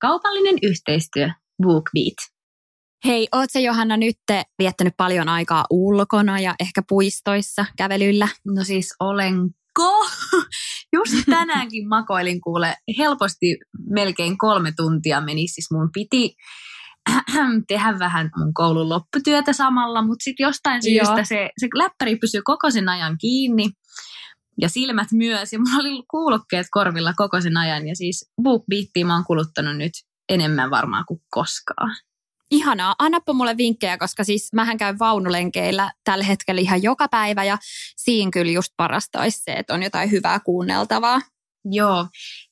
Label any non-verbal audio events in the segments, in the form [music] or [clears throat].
Kaupallinen yhteistyö BookBeat. Hei, oot sä Johanna nyt viettänyt paljon aikaa ulkona ja ehkä puistoissa kävelyllä? No siis olenko? [laughs] Just tänäänkin [laughs] makoilin kuule helposti melkein kolme tuntia meni. Siis mun piti [clears throat] tehdä vähän mun koulun lopputyötä samalla, mutta sitten jostain syystä se, se läppäri pysyy koko sen ajan kiinni ja silmät myös. Ja mulla oli kuulokkeet korvilla koko sen ajan. Ja siis BookBeatia mä oon kuluttanut nyt enemmän varmaan kuin koskaan. Ihanaa. Annappa mulle vinkkejä, koska siis mähän käyn vaunulenkeillä tällä hetkellä ihan joka päivä ja siinä kyllä just parasta olisi se, että on jotain hyvää kuunneltavaa. Joo.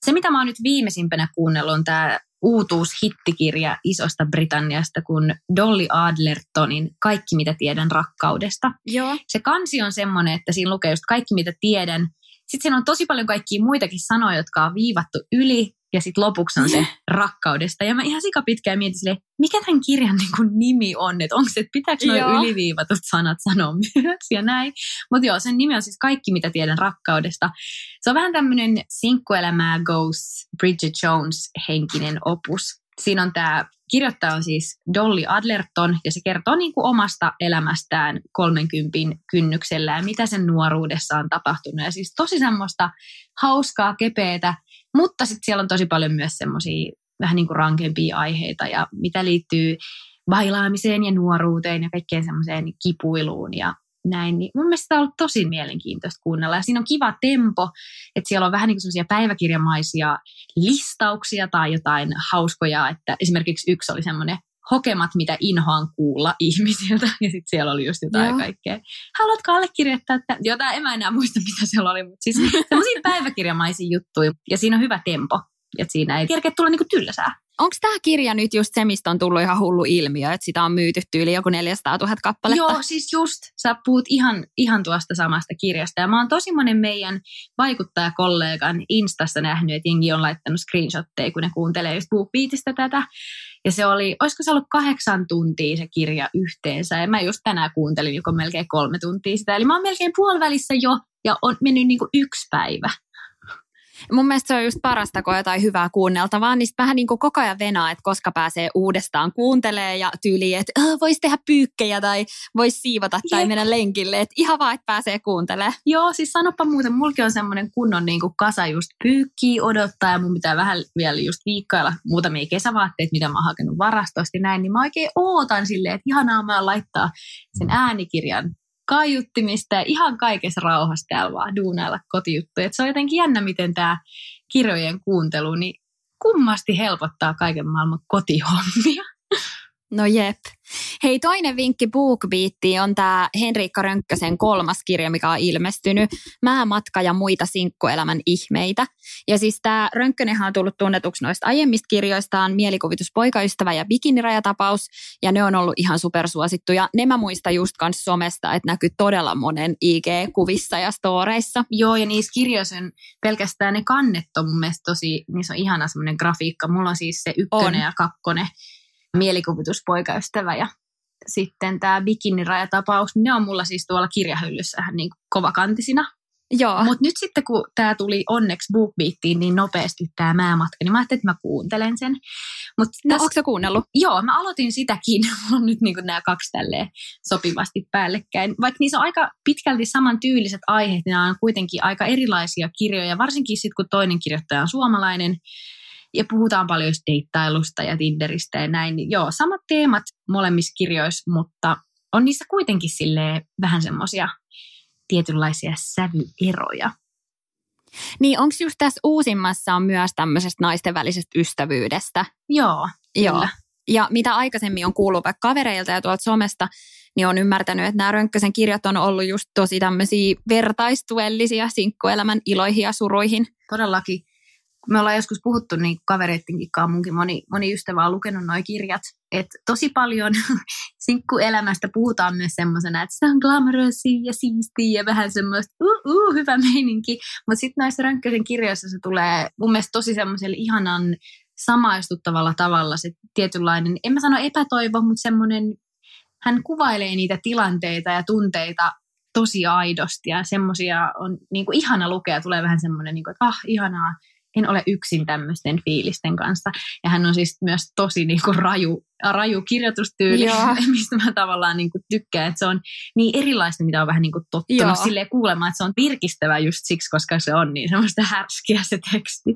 Se, mitä mä oon nyt viimeisimpänä kuunnellut, on tämä uutuushittikirja isosta Britanniasta kuin Dolly Adlertonin Kaikki mitä tiedän rakkaudesta. Joo. Se kansi on semmoinen, että siinä lukee just Kaikki mitä tiedän. Sitten siinä on tosi paljon kaikkia muitakin sanoja, jotka on viivattu yli ja sitten lopuksi on se rakkaudesta. Ja mä ihan sika pitkään mietin silleen, mikä tämän kirjan niin kuin nimi on, että onko se, että pitääkö noin yliviivatut sanat sanoa [laughs] myös ja näin. Mutta joo, sen nimi on siis Kaikki, mitä tiedän rakkaudesta. Se on vähän tämmöinen sinkkuelämää goes Bridget Jones henkinen opus. Siinä on tämä kirjoittaja on siis Dolly Adlerton ja se kertoo niin kuin omasta elämästään 30 kynnyksellä ja mitä sen nuoruudessa on tapahtunut. Ja siis tosi semmoista hauskaa, kepeätä, mutta sitten siellä on tosi paljon myös semmoisia vähän niin kuin rankempia aiheita ja mitä liittyy bailaamiseen ja nuoruuteen ja kaikkeen semmoiseen kipuiluun ja näin, niin mun mielestä on ollut tosi mielenkiintoista kuunnella. Ja siinä on kiva tempo, että siellä on vähän niin semmoisia päiväkirjamaisia listauksia tai jotain hauskoja, että esimerkiksi yksi oli semmoinen hokemat, mitä inhoan kuulla [laughs] ihmisiltä. Ja sitten siellä oli just jotain Joo. kaikkea. Haluatko allekirjoittaa että Jotain, en mä enää muista, [laughs] mitä siellä oli, mutta siis semmoisia päiväkirjamaisia juttuja. Ja siinä on hyvä tempo. Että siinä ei kerkeä tulla niinku tylsää. Onko tämä kirja nyt just se, mistä on tullut ihan hullu ilmiö, että sitä on myyty yli joku 400 000 kappaletta? Joo, siis just, sä puhut ihan, ihan tuosta samasta kirjasta. Ja mä oon tosi monen meidän vaikuttajakollegan Instassa nähnyt, että jengi on laittanut screenshotteja, kun ne kuuntelee just BookBeatista tätä. Ja se oli, olisiko se ollut kahdeksan tuntia se kirja yhteensä. Ja mä just tänään kuuntelin joko melkein kolme tuntia sitä. Eli mä oon melkein puolivälissä jo ja on mennyt niin kuin yksi päivä. Mun mielestä se on just parasta, kun on jotain hyvää kuunneltavaa, niin vähän niin kuin koko ajan venaa, että koska pääsee uudestaan kuuntelee ja tyyli, että äh, voisi tehdä pyykkejä tai voisi siivota tai Jep. mennä lenkille. Että ihan vaan, että pääsee kuuntelemaan. Joo, siis sanoppa muuten, mulki on semmoinen kunnon niin kuin kasa just pyykkiä odottaa ja mun pitää vähän vielä just viikkailla muutamia kesävaatteita, mitä mä oon hakenut varastosta näin, niin mä oikein ootan silleen, että ihanaa mä laittaa sen äänikirjan kaiuttimista ja ihan kaikessa rauhassa täällä vaan duunailla kotijuttuja. Et se on jotenkin jännä, miten tämä kirjojen kuuntelu niin kummasti helpottaa kaiken maailman kotihommia. No jep. Hei, toinen vinkki BookBeattiin on tämä Henriikka Rönkkösen kolmas kirja, mikä on ilmestynyt, Määmatka ja muita sinkkuelämän ihmeitä. Ja siis tämä Rönkkönenhan on tullut tunnetuksi noista aiemmista kirjoistaan, Mielikuvitus, poikaystävä ja bikinirajatapaus, ja ne on ollut ihan supersuosittuja. Ne mä muistan just kans somesta, että näkyy todella monen IG-kuvissa ja storeissa. Joo, ja niissä kirjoissa on pelkästään ne kannet on mun mielestä tosi, niissä on ihana semmoinen grafiikka. Mulla on siis se ykkönen on. ja kakkonen mielikuvituspoikaystävä ja sitten tämä bikinirajatapaus, ne on mulla siis tuolla kirjahyllyssä niin kovakantisina. Joo. Mutta nyt sitten kun tämä tuli onneksi BookBeatiin niin nopeasti tämä määmatka, niin mä ajattelin, että mä kuuntelen sen. Mut no täs, onko se kuunnellut? Joo, mä aloitin sitäkin. [laughs] Mulla on nyt niin nämä kaksi tälleen sopivasti päällekkäin. Vaikka niissä on aika pitkälti samantyyliset aiheet, niin nämä on kuitenkin aika erilaisia kirjoja. Varsinkin sitten kun toinen kirjoittaja on suomalainen, ja puhutaan paljon deittailusta ja Tinderistä ja näin. Niin joo, samat teemat molemmissa kirjoissa, mutta on niissä kuitenkin sille vähän semmoisia tietynlaisia sävyeroja. Niin, onko just tässä uusimmassa on myös tämmöisestä naisten välisestä ystävyydestä? Joo, kyllä. Joo. Ja mitä aikaisemmin on kuullut vaikka kavereilta ja tuolta somesta, niin on ymmärtänyt, että nämä Rönkkösen kirjat on ollut just tosi tämmöisiä vertaistuellisia sinkkuelämän iloihin ja suruihin. Todellakin me ollaan joskus puhuttu niin kavereittenkin kanssa, munkin moni, moni ystävä on lukenut nuo kirjat, että tosi paljon [laughs] sinkkuelämästä puhutaan myös semmoisena, että se on glamourousia ja siistiä ja vähän semmoista uh, uh, hyvä meininki, mutta sitten näissä Rönkkösen kirjoissa se tulee mun mielestä tosi semmoiselle ihanan samaistuttavalla tavalla se tietynlainen, en mä sano epätoivo, mutta semmoinen, hän kuvailee niitä tilanteita ja tunteita tosi aidosti ja semmoisia on niin kuin ihana lukea, tulee vähän semmoinen, niin kuin, että ah, ihanaa, en ole yksin tämmöisten fiilisten kanssa. Ja hän on siis myös tosi niin kuin raju, raju kirjoitustyyli, Joo. [laughs] mistä mä tavallaan niin kuin tykkään, että se on niin erilaista, mitä on vähän niin kuin tottunut silleen kuulemaan, että se on virkistävä just siksi, koska se on niin semmoista härskiä se teksti.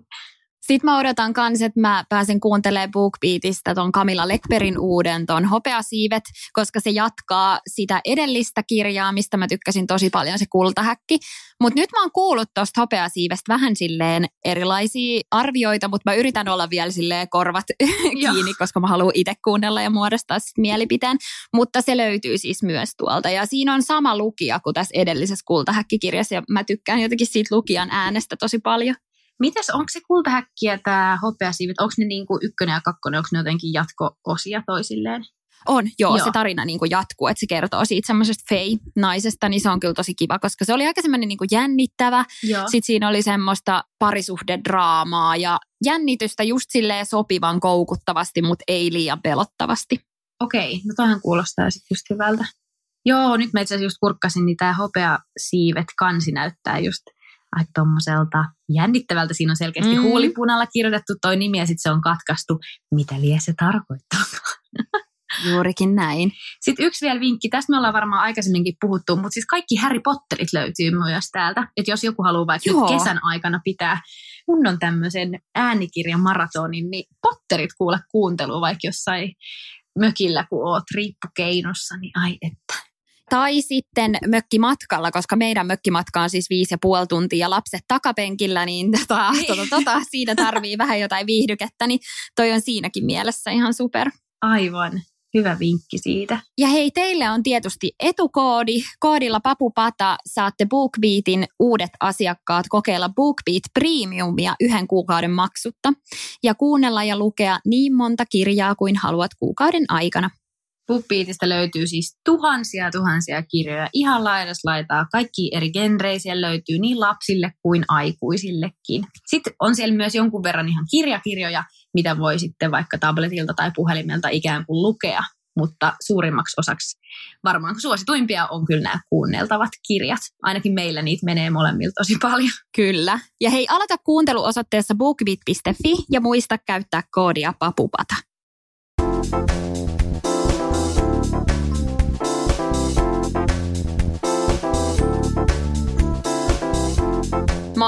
Sitten mä odotan kans, että mä pääsen kuuntelemaan BookBeatista ton Camilla Lekperin uuden ton Hopeasiivet, koska se jatkaa sitä edellistä kirjaa, mistä mä tykkäsin tosi paljon, se kultahäkki. Mutta nyt mä oon kuullut tosta Hopeasiivestä vähän silleen erilaisia arvioita, mutta mä yritän olla vielä silleen korvat [laughs] kiinni, koska mä haluan itse kuunnella ja muodostaa sit mielipiteen. Mutta se löytyy siis myös tuolta. Ja siinä on sama lukija kuin tässä edellisessä kultahäkkikirjassa ja mä tykkään jotenkin siitä lukijan äänestä tosi paljon. Mites, onko se kultahäkki ja tämä hopeasiivet, onko ne niinku ykkönen ja kakkonen, onko ne jotenkin jatko-osia toisilleen? On, joo, joo. se tarina niin kuin jatkuu, että se kertoo siitä semmoisesta Fei-naisesta, niin se on kyllä tosi kiva, koska se oli aika semmoinen niin kuin jännittävä. Joo. Sitten siinä oli semmoista parisuhdedraamaa ja jännitystä just silleen sopivan koukuttavasti, mutta ei liian pelottavasti. Okei, no toihan kuulostaa sitten just hyvältä. Joo, nyt mä itse asiassa just kurkkasin, niin tämä hopeasiivet kansi näyttää just – aika tommoselta jännittävältä. Siinä on selkeästi mm. huulipunalla kirjoitettu toi nimi ja sitten se on katkaistu. Mitä lie se tarkoittaa? Juurikin näin. Sitten yksi vielä vinkki, tästä me ollaan varmaan aikaisemminkin puhuttu, mutta siis kaikki Harry Potterit löytyy myös täältä. Että jos joku haluaa vaikka Joo. kesän aikana pitää kunnon tämmöisen äänikirjan maratonin, niin Potterit kuule kuuntelu vaikka jossain mökillä, kun oot riippukeinossa, niin ai että tai sitten mökkimatkalla, koska meidän mökkimatka on siis viisi ja puoli tuntia ja lapset takapenkillä, niin [laughs] tota, niin. tota, tota, siinä tarvii vähän jotain viihdykettä, niin toi on siinäkin mielessä ihan super. Aivan. Hyvä vinkki siitä. Ja hei, teille on tietysti etukoodi. Koodilla Papupata saatte BookBeatin uudet asiakkaat kokeilla BookBeat Premiumia yhden kuukauden maksutta ja kuunnella ja lukea niin monta kirjaa kuin haluat kuukauden aikana. BookBeatista löytyy siis tuhansia tuhansia kirjoja, ihan laidas laitaa, kaikki eri genreisiä löytyy niin lapsille kuin aikuisillekin. Sitten on siellä myös jonkun verran ihan kirjakirjoja, mitä voi sitten vaikka tabletilta tai puhelimelta ikään kuin lukea, mutta suurimmaksi osaksi varmaan suosituimpia on kyllä nämä kuunneltavat kirjat. Ainakin meillä niitä menee molemmilta tosi paljon. Kyllä. Ja hei, aloita kuuntelu osoitteessa bookbeat.fi ja muista käyttää koodia papupata.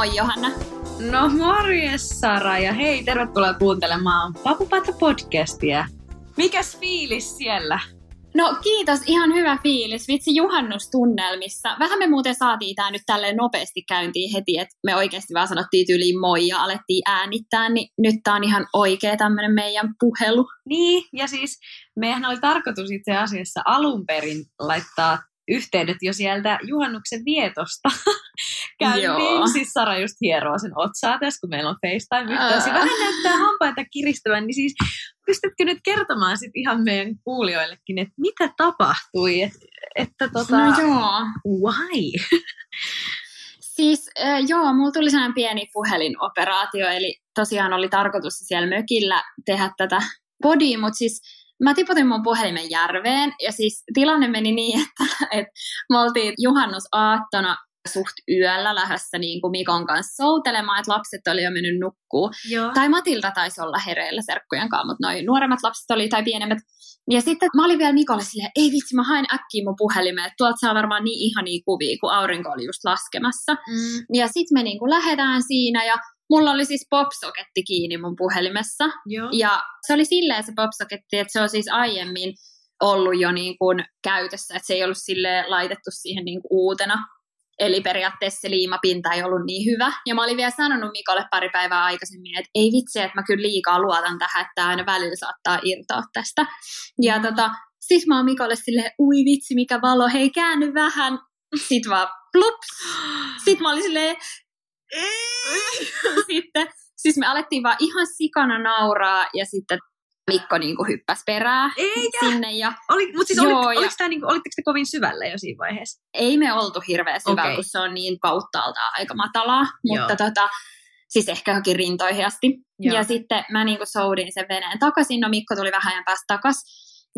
Moi Johanna. No morjes Sara ja hei tervetuloa kuuntelemaan Papupata podcastia. Mikäs fiilis siellä? No kiitos, ihan hyvä fiilis. Vitsi juhannustunnelmissa. Vähän me muuten saatiin tää nyt tälleen nopeasti käyntiin heti, että me oikeasti vaan sanottiin tyyliin moi ja alettiin äänittää, niin nyt tää on ihan oikea tämmönen meidän puhelu. Niin, ja siis meidän oli tarkoitus itse asiassa alun perin laittaa yhteydet jo sieltä juhannuksen vietosta [laughs] käyntiin. Siis Sara just hieroo sen otsaa tässä, kun meillä on FaceTime-yhteys. Vähän näyttää hampaita kiristävän, niin siis pystytkö nyt kertomaan sit ihan meidän kuulijoillekin, että mitä tapahtui? Et, että tota, no joo. Why? [laughs] Siis äh, joo, mulla tuli sellainen pieni puhelinoperaatio, eli tosiaan oli tarkoitus siellä mökillä tehdä tätä podia, mutta siis mä tiputin mun puhelimen järveen ja siis tilanne meni niin, [laughs] että, että me oltiin juhannusaattona suht yöllä lähdössä niin kuin Mikon kanssa soutelemaan, että lapset oli jo mennyt nukkuu. Joo. Tai Matilda taisi olla hereillä serkkujen kanssa, mutta noin nuoremmat lapset oli tai pienemmät. Ja sitten mä olin vielä Mikolle silleen, ei vitsi, mä hain äkkiä mun puhelimeen, että tuolta saa varmaan niin ihania kuvia, kun aurinko oli just laskemassa. Mm. Ja sitten me niin kuin lähdetään siinä ja mulla oli siis popsoketti kiinni mun puhelimessa. Joo. Ja se oli silleen se popsoketti, että se on siis aiemmin ollut jo niin kuin käytössä, että se ei ollut sille laitettu siihen niin kuin uutena. Eli periaatteessa se liimapinta ei ollut niin hyvä. Ja mä olin vielä sanonut Mikolle pari päivää aikaisemmin, että ei vitsi, että mä kyllä liikaa luotan tähän, että aina välillä saattaa irtoa tästä. Ja tota, siis mä oon Mikolle silleen, ui vitsi, mikä valo, hei käänny vähän. Sitten vaan plups. Sitten mä olin silleen, [laughs] Sitten siis me alettiin vaan ihan sikana nauraa ja sitten Mikko niin kuin hyppäsi perää Eikä. sinne. Ja Oli, mutta siis Joo, olit, ja- oliko tää niinku, olitteko te kovin syvällä jo siinä vaiheessa? ei me oltu hirveän syvällä, Okei. kun se on niin kauttaalta aika matalaa. Joo. Mutta tota, siis ehkä johonkin rintoihin asti. Joo. Ja sitten mä niinku soudin sen veneen takaisin, no Mikko tuli vähän ajan päästä takas.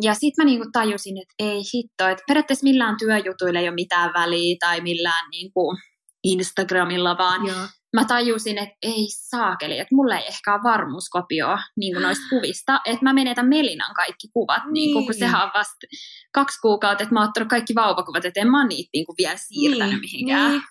Ja sitten mä niinku tajusin, että ei hitto, että periaatteessa millään työjutuilla ei ole mitään väliä tai millään niinku Instagramilla, vaan Joo. mä tajusin, että ei saakeli, että mulla ei ehkä ole varmuuskopioa niin noista kuvista, että mä menetän Melinan kaikki kuvat, niin. kun Niin. sehän on vasta kaksi kuukautta, että mä oon ottanut kaikki vauvakuvat, että en mä oon niitä niin kuin vielä siirtänyt Niin, mihinkään. niin.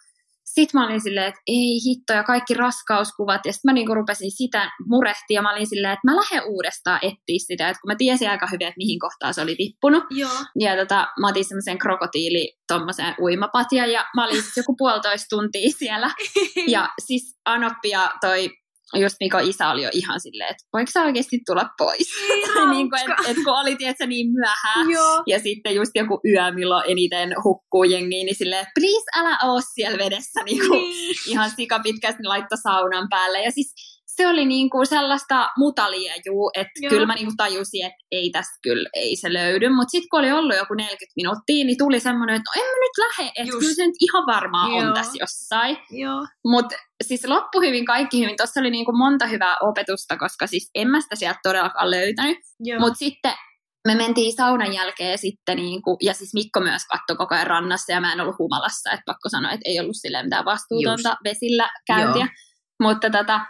Sitten mä olin silleen, että ei hitto, ja kaikki raskauskuvat, ja sitten mä niinku rupesin sitä murehtia, ja mä olin silleen, että mä lähden uudestaan etsiä sitä, että kun mä tiesin aika hyvin, että mihin kohtaan se oli tippunut, Joo. ja tota, mä otin semmoisen krokotiili tommoseen uimapatjan, ja mä olin siis joku puolitoista tuntia siellä. [laughs] Ja siis Anoppi ja toi just Mikon isä oli jo ihan silleen, että voiko sä oikeasti tulla pois? Ihan [laughs] niin kuin, et, et kun oli tietysti niin myöhään. Joo. Ja sitten just joku yö, milloin eniten hukkuu jengiin, niin silleen, please älä oo siellä vedessä. Niin kuin, Niin. ihan sikapitkästi ne laittoi saunan päälle. Ja siis se oli niin kuin sellaista mutaliejuu, että Joo. kyllä mä niin kuin tajusin, että ei tästä kyllä, ei se löydy. Mutta sitten kun oli ollut joku 40 minuuttia, niin tuli semmoinen, että no en mä nyt lähde, että kyllä se nyt ihan varmaan Joo. on tässä jossain. Joo. Mutta siis loppu hyvin, kaikki hyvin. Tuossa oli niinku monta hyvää opetusta, koska siis en mä sitä sieltä todellakaan löytänyt. Joo. Mutta sitten me mentiin saunan jälkeen sitten, niinku, ja siis Mikko myös katsoi koko ajan rannassa, ja mä en ollut humalassa, että pakko sanoa, että ei ollut silleen mitään vastuutonta Just. vesillä käyntiä. Mutta tota,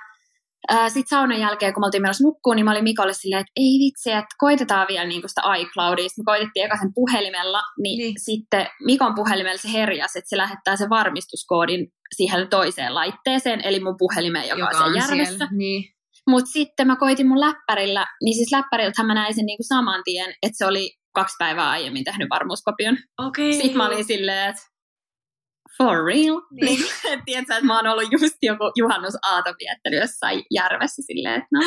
sitten saunan jälkeen, kun me oltiin menossa nukkuun, niin mä olin Mikolle silleen, että ei vitsi, että koitetaan vielä niinku sitä iCloudia. Sitten me koitettiin eka sen puhelimella, niin, Niin. sitten Mikon puhelimella se herjas, että se lähettää sen varmistuskoodin siihen toiseen laitteeseen, eli mun puhelimeen, joka, joka on siellä järvessä. Siellä. Niin. Mutta sitten mä koitin mun läppärillä, niin siis läppäriltähän mä näin sen niinku saman tien, että se oli kaksi päivää aiemmin tehnyt varmuuskopion. Okei. Sitten mä olin silleen, että for real? Niin. Niin. [laughs] tiedätkö, että mä oon ollut just joku juhannusaato viettänyt jossain järvessä silleen, että no,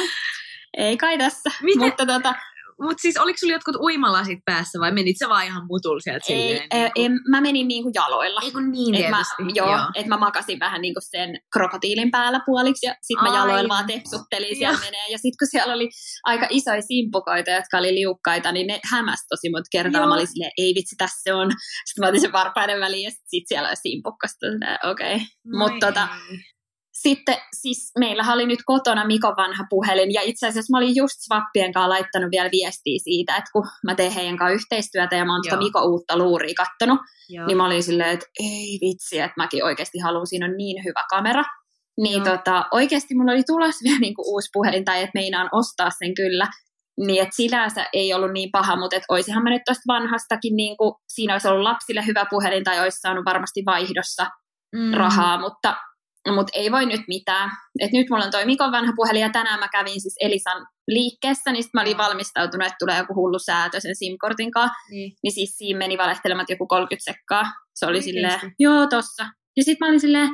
ei kai tässä. Miten- Mutta tota, Mutta siis oliko sulla jotkut uimalasit päässä vai menit sä vaan ihan mutul sieltä ei, silleen? ei, niinku? en, mä menin niinku jaloilla. Ei kun niin Et mä, tietysti. joo, joo. Et mä makasin vähän niinku sen krokotiilin päällä puoliksi ja sit mä jaloilla vaan tepsuttelin siellä menee. Ja sit kun siellä oli aika isoja simpukoita, jotka oli liukkaita, niin ne hämäs tosi monta kertaa. Joo. Mä olin silleen, ei vitsi, tässä se on. Sitten mä otin sen varpaiden väliin ja sit, sit siellä oli simpukkasta. Okei. Okay. Moi Mut tota. Sitten siis meillähän oli nyt kotona Mikon vanha puhelin ja itse asiassa mä olin just Swappien kanssa laittanut vielä viestiä siitä, että kun mä teen heidän kanssa yhteistyötä ja mä oon tuota Joo. Miko uutta luuria kattonut, Joo. niin mä olin silleen, että ei vitsi, että mäkin oikeasti haluan, siinä on niin hyvä kamera. Niin Joo. tota, oikeasti mulla oli tulossa [laughs] vielä niinku uusi puhelin, tai että meinaan ostaa sen kyllä. Niin että sinänsä ei ollut niin paha, mutta että oisihan mä nyt tuosta vanhastakin, niinku, siinä olisi ollut lapsille hyvä puhelin, tai olisi saanut varmasti vaihdossa Mm. rahaa, mutta, mutta ei voi nyt mitään. Et nyt mulla on toi Mikon vanha puhelin ja tänään mä kävin siis Elisan liikkeessä, niin mä olin valmistautunut, että tulee joku hullu säätö sen SIM-kortin kanssa. Niin. Niin siis siinä meni valehtelemat joku 30 sekkaa. Se oli Oikeesti? silleen, joo tossa. Ja sit mä olin silleen,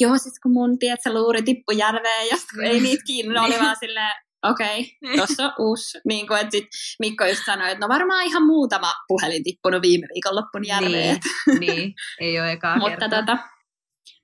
joo siis kun mun tiedät, se luuri tippui järveen ja ei Niin. niitä kiinni, oli vaan silleen, okei, okay, Niin. tossa on uusi. Niin kuin, että sit Mikko just sanoi, että no varmaan ihan muutama puhelin tippunut viime viikonloppun järveen. Niin, niin, ei ole ekaa [laughs] Mutta kertaa. tota,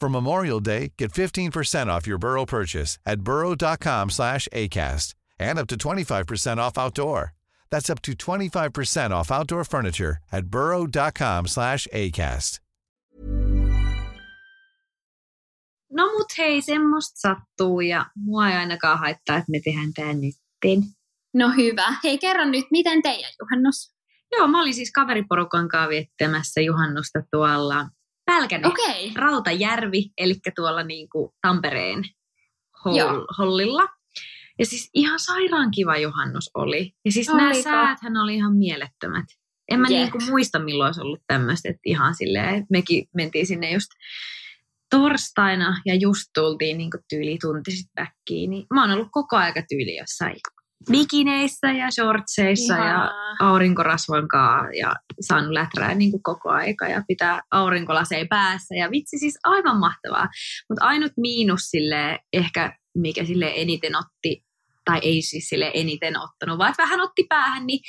For Memorial Day, get 15% off your Burrow purchase at burrow.com slash ACAST and up to 25% off outdoor. That's up to 25% off outdoor furniture at burrow.com slash ACAST. No mut hei, semmoista sattuu ja mua ei ainakaan haittaa, että me tehdään tää nytten. No hyvä. Hei, kerro nyt, miten teidän juhannus? Joo, mä olin siis kaveriporukan kanssa viettämässä juhannusta tuolla Pälkäne, Okei. Rautajärvi, eli tuolla niin kuin Tampereen Joo. hol, hollilla. Ja siis ihan sairaan kiva juhannus oli. Ja siis nämä Oliko? sääthän oli ihan mielettömät. En mä Jep. niinku muista, milloin olisi ollut tämmöistä, että ihan silleen, mekin mentiin sinne just torstaina ja just tultiin niinku tyyli tunti sitten backiin. Niin mä oon ollut koko aika tyyli jossain bikineissä ja shortseissa ja Ihanaa. aurinkorasvoin kaa ja saanut läträä niin kuin koko aika ja pitää aurinkolasei päässä. Ja vitsi siis aivan mahtavaa. Mutta ainut miinus sille ehkä, mikä sille eniten otti, tai ei siis sille eniten ottanut, vaan vähän otti päähän, niin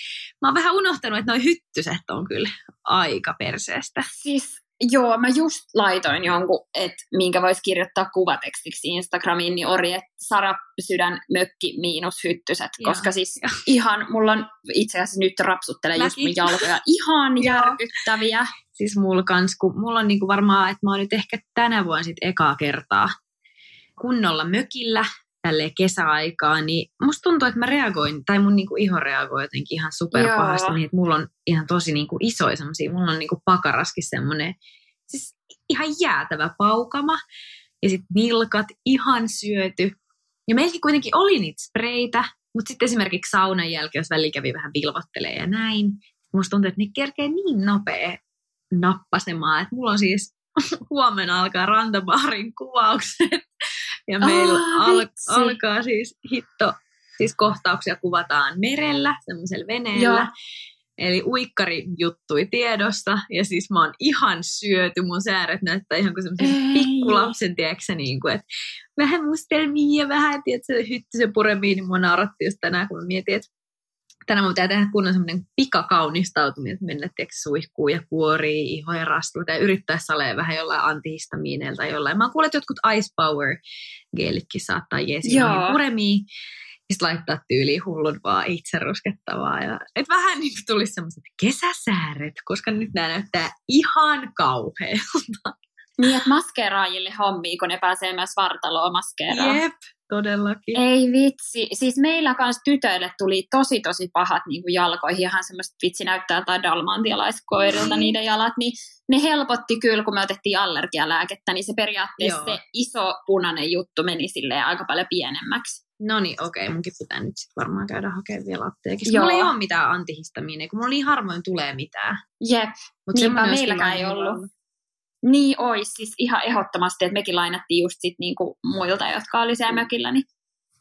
mä oon vähän unohtanut, että noi hyttyset on kyllä aika perseestä. Siis joo, mä just laitoin jonkun, että minkä voisi kirjoittaa kuvatekstiksi Instagramiin, niin ori, että Sara Sydän mökki miinus hyttyset, Joo, koska siis ihan, mulla on itse asiassa nyt rapsuttelee just Mäkin. mun jalkoja, ihan [laughs] järkyttäviä. Siis mulla kans, kun mulla on niinku varmaan, että mä oon nyt ehkä tänä vuonna sit ekaa kertaa kunnolla mökillä tälleen kesäaikaa, niin musta tuntuu, että mä reagoin, tai mun niinku iho reagoi jotenkin ihan superpahasti, niin että mulla on ihan tosi niinku isoja semmosia, mulla on niinku pakaraskin semmonen, siis ihan jäätävä paukama, ja sitten nilkat ihan syöty. Ja meilläkin kuitenkin oli niitä spreitä, mutta sitten esimerkiksi saunan jälkeen, jos väliin kävi vähän vilvottelee ja näin, musta tuntuu, että ne kerkee niin nopea nappasemaan, että mulla on siis [laughs] huomenna alkaa rantabaarin kuvaukset ja meillä Ah, al- vitsi. alkaa siis hitto, siis kohtauksia kuvataan merellä, semmoisella veneellä. Joo. Eli uikkari juttui tiedossa ja siis mä oon ihan syöty, mun sääret näyttää ihan kuin semmoisen pikkulapsen, tiedätkö niin kuin, että vähän mustelmia ja vähän, tiedätkö, hyttysen puremiin, niin mua nauratti just tänään, kun mä mietin, että tänään mun pitää tehdä kunnon semmoinen pikakaunistautuminen, että mennä tiedätkö, suihkuun ja kuorii iho ja rastuita ja yrittää salee vähän jollain antihistamiineilla tai jollain. Mä oon kuullut, että jotkut Ice Power geelitkin saattaa jeesiä puremiin. Sitten laittaa tyyliin hullun vaan itse ruskettavaa. Ja, et vähän niin kuin tulisi semmoiset kesäsääret, koska nyt nämä näyttää ihan kauhealta. Niin, että maskeeraajille hommia, kun ne pääsee myös vartaloon maskeeraan. Jep, todellakin. Ei vitsi. Siis meillä kanssa tytöille tuli tosi tosi pahat niin kuin jalkoihin. Ihan semmoista vitsi näyttää jotain dalmantialaiskoirilta Niin. niiden jalat. Niin ne helpotti kyllä, kun me otettiin allergialääkettä, niin se periaatteessa Joo. se iso punainen juttu meni silleen aika paljon pienemmäksi. No niin, okei, munkin pitää nyt sit varmaan käydä hakemaan vielä apteekista. Joo. Mulla ei ole mitään antihistamiineja, kun mulla niin harvoin tulee mitään. Jep, Mut Niinpä meilläkään ei mulla ollut. Niin ois siis ihan ehdottomasti, että mekin lainattiin just sit niinku muilta, jotka oli siellä mökillä, niin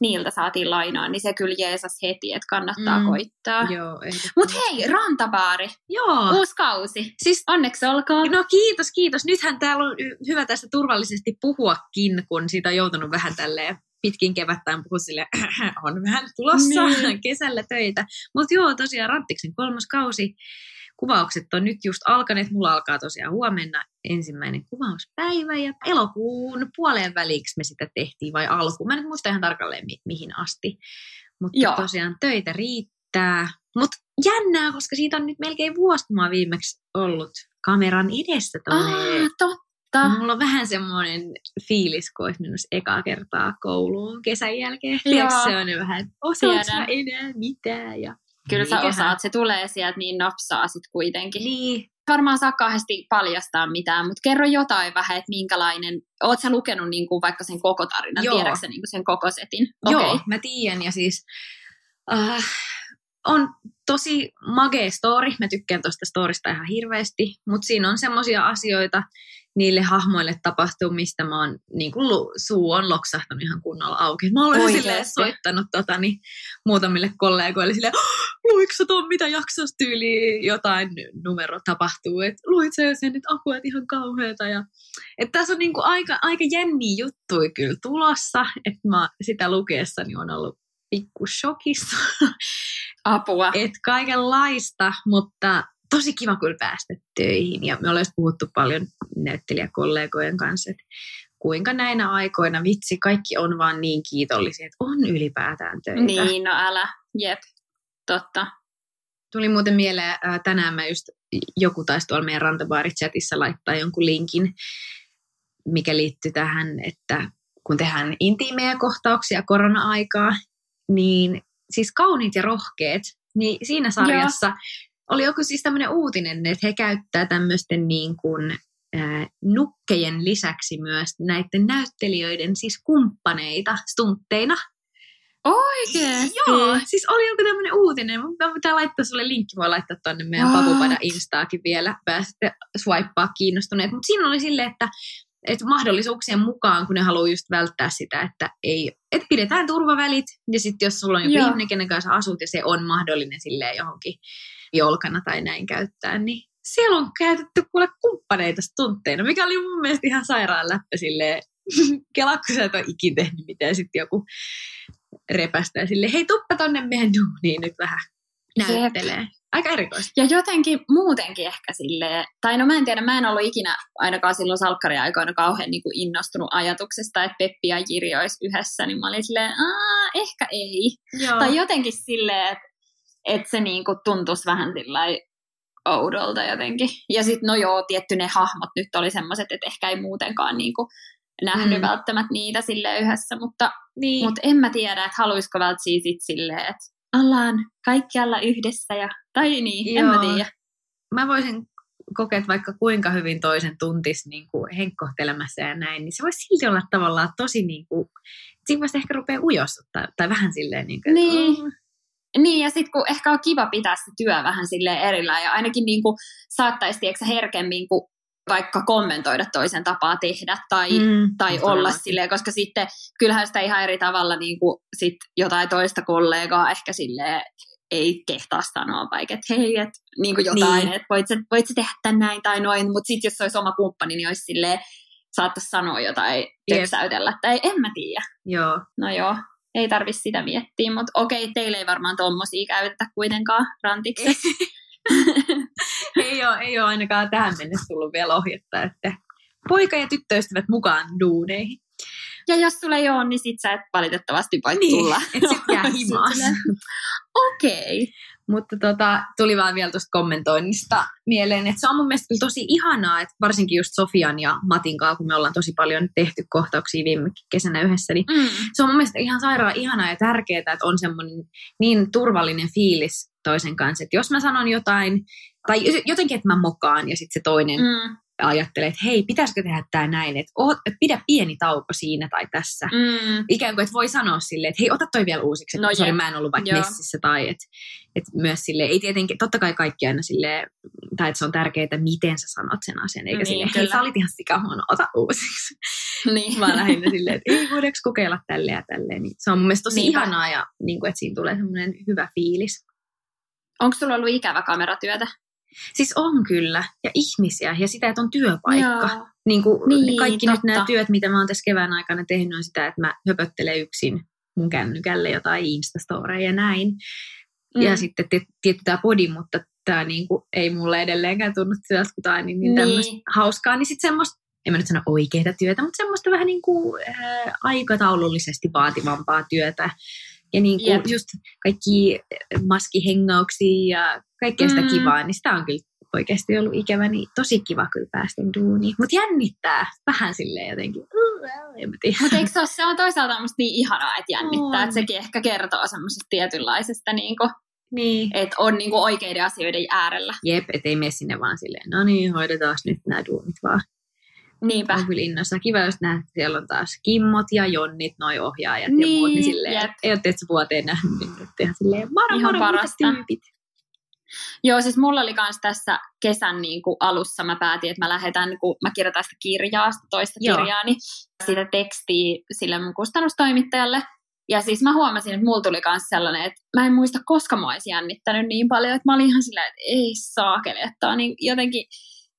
niiltä saatiin lainaa, niin se kyllä jeesas heti, että kannattaa Mm. koittaa. Joo. Mut hei, rantabaari, Joo. uusi kausi. Siis Onneksi olkoon. No kiitos, kiitos. Nythän täällä on hyvä tästä turvallisesti puhuakin, kun siitä on joutunut vähän tälleen pitkin kevättään puhua sille [clears throat] on vähän tulossa Niin. kesällä töitä. Mutta joo, tosiaan Ranttiksen kolmas kausi. Kuvaukset on nyt just alkaneet. Mulla alkaa tosiaan huomenna ensimmäinen kuvauspäivä ja elokuun puoleen väliksi me sitä tehtiin vai alkuun. Mä en nyt muista ihan tarkalleen mi- mihin asti. Mutta Joo. tosiaan töitä riittää. Mutta jännää, koska siitä on nyt melkein vuosi, kun mä viimeksi ollut kameran edessä. Ah, totta. Mulla on vähän semmoinen fiilis, kun olisi menossa ekaa kertaa kouluun kesän jälkeen. Joo. Se on vähän, että enää mitään. Ja Kyllä sä mikähän- osaat, se tulee sieltä niin nopsaa sit kuitenkin. Niin, Varmaan saa kahdesti paljastaa mitään, mutta kerro jotain vähän, että minkälainen, oot sä lukenut niin kuin vaikka sen koko tarinan, Joo. tiedätkö sä niin kuin sen koko setin? Joo, Okei. mä tiedän ja siis äh, on tosi magee story. Mä tykkään tuosta storista ihan hirveästi, mutta siinä on semmoisia asioita niille hahmoille tapahtuu, mistä mä oon, niin kuin suu on loksahtanut ihan kunnolla auki. Mä olen silleen soittanut tota, niin, muutamille kollegoille silleen, luitko sä ton, mitä jaksossa tyyliin jotain numero tapahtuu, että luit sä sen, että apua, että ihan kauheata. Ja, että tässä on niin kuin aika, aika jänniä juttuja kyllä tulossa, että mä sitä lukeessani on ollut pikku shokissa, Apua. että kaikenlaista, mutta tosi kiva kyllä päästä töihin. Ja me ollaan puhuttu paljon näyttelijäkollegojen kanssa, että kuinka näinä aikoina, vitsi, kaikki on vaan niin kiitollisia, että on ylipäätään töitä. Niin, no älä. Jep, totta. Tuli muuten mieleen, ää, tänään mä just, joku taisi tuolla meidän rantabaarit-chatissa laittaa jonkun linkin, mikä liittyy tähän, että kun tehdään intiimejä kohtauksia korona-aikaa, niin siis kauniit ja rohkeet, niin siinä sarjassa oli joku siis tämmöinen uutinen, että he käyttää tämmöisten niin kuin, äh, nukkejen lisäksi myös näiden näyttelijöiden siis kumppaneita stuntteina. Oikeesti? Joo, siis oli joku tämmöinen uutinen. Mä pitää laittaa sulle linkki, voi laittaa tuonne meidän What? Instaakin vielä. Pääsette swipea kiinnostuneet. Mutta siinä oli silleen, että, että mahdollisuuksien mukaan, kun ne haluaa just välttää sitä, että ei, että pidetään turvavälit. Ja sitten jos sulla on joku Joo. ihminen, kenen kanssa asut ja se on mahdollinen silleen johonkin jolkana tai näin käyttää, niin siellä on käytetty kuule kumppaneita stuntteina, mikä oli mun mielestä ihan sairaan läppä silleen, [laughs] kelaa, kun sä et ole ikin tehnyt mitään, sitten joku repästää sille, hei tuppa tonne meidän duuniin nyt vähän näyttelee. Aika erikoista. Ja jotenkin muutenkin ehkä silleen, tai no mä en tiedä, mä en ollut ikinä ainakaan silloin salkkariaikoina kauhean niin kuin innostunut ajatuksesta, että Peppi ja Jiri olisi yhdessä, niin mä olin silleen, Aa, ehkä ei. Joo. Tai jotenkin silleen, että, että se niin kuin tuntuisi vähän oudolta jotenkin. Ja sitten no joo, tietty ne hahmot nyt oli semmoiset, että ehkä ei muutenkaan niin kuin nähnyt Mm. välttämättä niitä sille yhdessä, mutta, niin. mutta en mä tiedä, että haluaisiko välttämättä sit silleen, että ollaan kaikkialla yhdessä ja, tai niin, en mä Joo. tiedä. mä voisin kokea, että vaikka kuinka hyvin toisen tuntis niin kuin henkkohtelemassa ja näin, niin se voisi silti olla tavallaan tosi niin kuin, siinä voisi ehkä rupea ujostuttaa, tai vähän silleen niin kuin, Niin. mm, Niin, ja sitten kun ehkä on kiva pitää se työ vähän silleen erillään, ja ainakin niin kuin saattaisi tiedätkö, herkemmin kuin vaikka kommentoida toisen tapaa tehdä, tai, mm, tai olla todellakin. silleen, koska sitten kyllähän sitä ihan eri tavalla niin kuin sit jotain toista kollegaa ehkä silleen ei kehtaa sanoa vaikka, että hei, et, niin kuin jotain, Niin. että voit sä, voit sä tehdä tän näin tai noin, mutta sitten jos se olisi oma kumppani, niin olisi silleen, saattaisi sanoa jotain, töksäytellä, tai en mä tiedä. Joo, No joo, ei tarvi sitä miettiä, mutta okei, teille ei varmaan tommosia käytetä kuitenkaan rantiksessa. ei ole, [laughs] ei ole ainakaan tähän mennessä tullut vielä ohjetta, että poika- ja tyttöystävät mukaan duuneihin. Ja jos sulla ei ole, niin sit sä et valitettavasti voi Niin, tulla. et sit jää [laughs] himaan. Okei. Mutta tota, tuli vaan vielä tuosta kommentoinnista mieleen, että se on mun mielestä kyllä tosi ihanaa, että varsinkin just Sofian ja Matin kanssa, kun me ollaan tosi paljon tehty kohtauksia viime kesänä yhdessä, niin Mm. se on mun mielestä ihan sairaan ihanaa ja tärkeää, että on semmoinen niin turvallinen fiilis toisen kanssa, että jos mä sanon jotain, tai jotenkin, että mä mokaan ja sitten se toinen Mm. Ajattelee, että hei, pitäisikö tehdä tämä näin, että, että pidä pieni tauko siinä tai tässä. Mm. Ikään kuin, että voi sanoa silleen, että hei, ota toi vielä uusiksi, että No sorry, mä en ollut vaikka Joo. messissä, tai että, että myös sille ei tietenkin, totta kai kaikki aina silleen, tai että se on tärkeää, miten sä sanot sen asian, eikä Niin, silleen, hei, sä olit ihan sikahuono, ota uusiksi. Niin. Vaan lähinnä silleen, että ei voidaanko kokeilla tälleen ja tälleen. Niin se on mun mielestä tosi Niinpä. ihanaa ja niin kuin, että siinä tulee semmoinen hyvä fiilis. Onko sulla ollut ikävä kameratyötä? Siis on kyllä, ja ihmisiä, ja sitä, että on työpaikka. Joo. Niin kuin Niin, kaikki nyt totta. nämä työt, mitä mä oon tässä kevään aikana tehnyt, on sitä, että mä höpöttelen yksin mun kännykälle jotain Instastoreja ja näin. Mm. Ja sitten ti- tietty tämä podi, mutta tämä niinku ei mulle edelleenkään tunnu sieltä, on niin, niin Niin. hauskaa. Niin sitten semmoista, en mä nyt sano oikeita työtä, mutta semmoista vähän niin kuin äh, aikataulullisesti vaativampaa työtä. Ja niin kuin Jep. just kaikki maskihengauksia ja kaikkea sitä Mm. kivaa, niin sitä on kyllä oikeasti ollut ikävä, niin tosi kiva kyllä päästä duuniin. Mutta jännittää vähän silleen jotenkin. Mutta eikö se ole, se on toisaalta musta niin ihanaa, että jännittää, että sekin ehkä kertoo semmoisesta tietynlaisesta, niin kuin, Niin. että on niin kuin oikeiden asioiden äärellä. Jep, ettei mene sinne vaan silleen, no niin, hoidetaan nyt nämä duunit vaan. Niinpä. On kyllä innossa. Kiva, jos näet, että siellä on taas Kimmot ja Jonnit, noi ohjaajat ja Niin, muut, niin silleen, jep. ei ole tietysti vuoteen nähnyt, niin nyt ihan silleen, moro, Ihan moro, tyypit. Joo, siis mulla oli kans tässä kesän niin kuin alussa, mä päätin, että mä lähetän, kun mä kirjoitan sitä kirjaa, sitä toista Joo. kirjaani, sitä tekstiä sille mun kustannustoimittajalle. Ja siis mä huomasin, että mulla tuli kans sellainen, että mä en muista, koska mä olisin jännittänyt niin paljon, että mä olin ihan silleen, että ei saakeli, että on niin jotenkin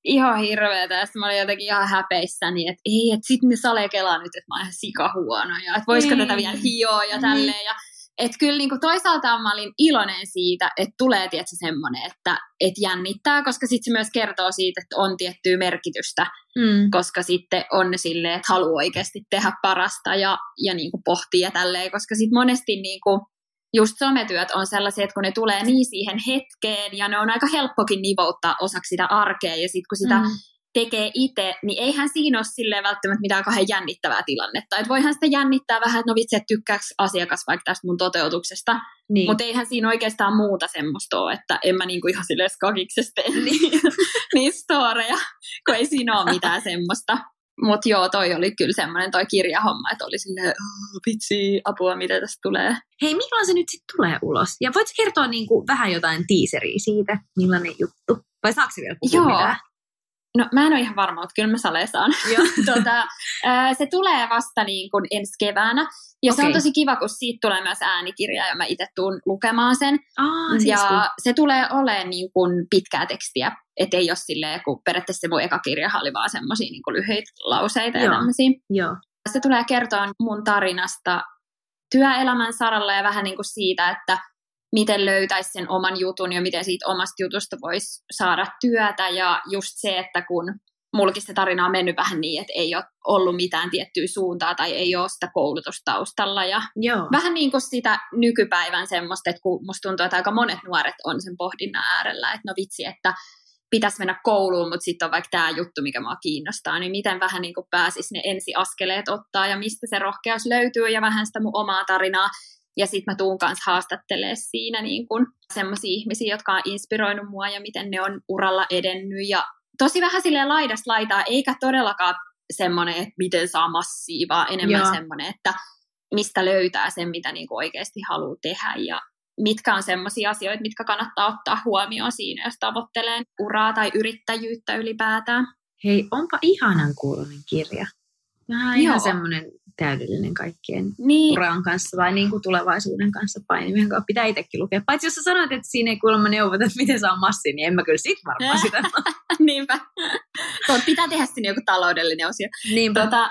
ihan hirveetä. Ja sitten mä olin jotenkin ihan häpeissäni, että ei, että sit ne salee kelaa nyt, että mä oon ihan sikahuono ja että voisiko Niin. tätä vielä hioa ja Niin. tälleen. Ja että kyllä niin kuin toisaalta mä olin iloinen siitä, että tulee tietysti semmoinen, että et jännittää, koska sitten se myös kertoo siitä, että on tiettyä merkitystä, Mm. koska sitten on silleen, että haluaa oikeasti tehdä parasta ja, ja niin kuin pohtia tälleen, koska sitten monesti niin kuin just sometyöt on sellaisia, että kun ne tulee niin siihen hetkeen ja ne on aika helppokin nivouttaa osaksi sitä arkea ja sitten kun sitä Mm. tekee itse, niin eihän siinä ole silleen välttämättä mitään kahden jännittävää tilannetta. Että voihan sitä jännittää vähän, että no vitsi, että tykkääkö asiakas vaikka tästä mun toteutuksesta. Niin. Mutta eihän siinä oikeastaan muuta semmoista ole, että en mä niinku ihan silleen skakiksesta [laughs] tee niin, niin storeja, kun ei siinä ole mitään semmoista. Mutta joo, toi oli kyllä semmoinen toi kirjahomma, että oli silleen, oh, vitsi, apua, mitä tästä tulee. Hei, milloin se nyt sitten tulee ulos? Ja voitko kertoa niinku vähän jotain tiiseriä siitä, millainen juttu? Vai saako se vielä puhua Joo. mitään? No mä en ole ihan varma, mutta kyllä mä saleen saan. [laughs] Joo. [laughs] tota, se tulee vasta niin kuin ensi keväänä. Ja se on tosi kiva, kun siitä tulee myös äänikirja ja mä itse tuun lukemaan sen. Aa, ja siistiä. se tulee olemaan niin kuin pitkää tekstiä. Että ei ole silleen, kun periaatteessa se mun eka kirjahan oli vaan semmoisia niin lyhyitä lauseita ja Joo. tämmöisiä. Joo. Se tulee kertoa mun tarinasta työelämän saralla ja vähän niin kuin siitä, että miten löytäisi sen oman jutun ja miten siitä omasta jutusta voisi saada työtä. Ja just se, että kun mullakin se tarina on mennyt vähän niin, että ei ole ollut mitään tiettyä suuntaa tai ei ole sitä koulutustaustalla. Ja Joo. vähän niin kuin sitä nykypäivän semmoista, että kun musta tuntuu, että aika monet nuoret on sen pohdinnan äärellä, että no vitsi, että pitäisi mennä kouluun, mutta sitten on vaikka tämä juttu, mikä mua kiinnostaa, niin miten vähän niin kuin pääsisi ne ensiaskeleet ottaa ja mistä se rohkeus löytyy ja vähän sitä mun omaa tarinaa. Ja sitten mä tuun kanssa haastattelemaan siinä niin semmoisia ihmisiä, jotka on inspiroinut mua ja miten ne on uralla edennyt. Ja tosi vähän silleen laidasta laitaa, eikä todellakaan semmoinen, että miten saa massia, vaan enemmän Joo. semmoinen, että mistä löytää sen, mitä niin oikeasti haluaa tehdä ja mitkä on semmoisia asioita, mitkä kannattaa ottaa huomioon siinä, jos tavoittelee uraa tai yrittäjyyttä ylipäätään. Hei, onpa ihanan kuulonen kirja. Vähän ihan semmoinen täydellinen kaikkien Niin, uran kanssa tai niin kuin tulevaisuuden kanssa painiminen, joka pitää itsekin lukea. Paitsi jos sä sanoit, että siinä ei kuulemma neuvota, että miten saa massia, niin en mä kyllä sit varmaan sitä. [laughs] niinpä. Tuo pitää tehdä sinne joku taloudellinen osio. Niinpä. Tota,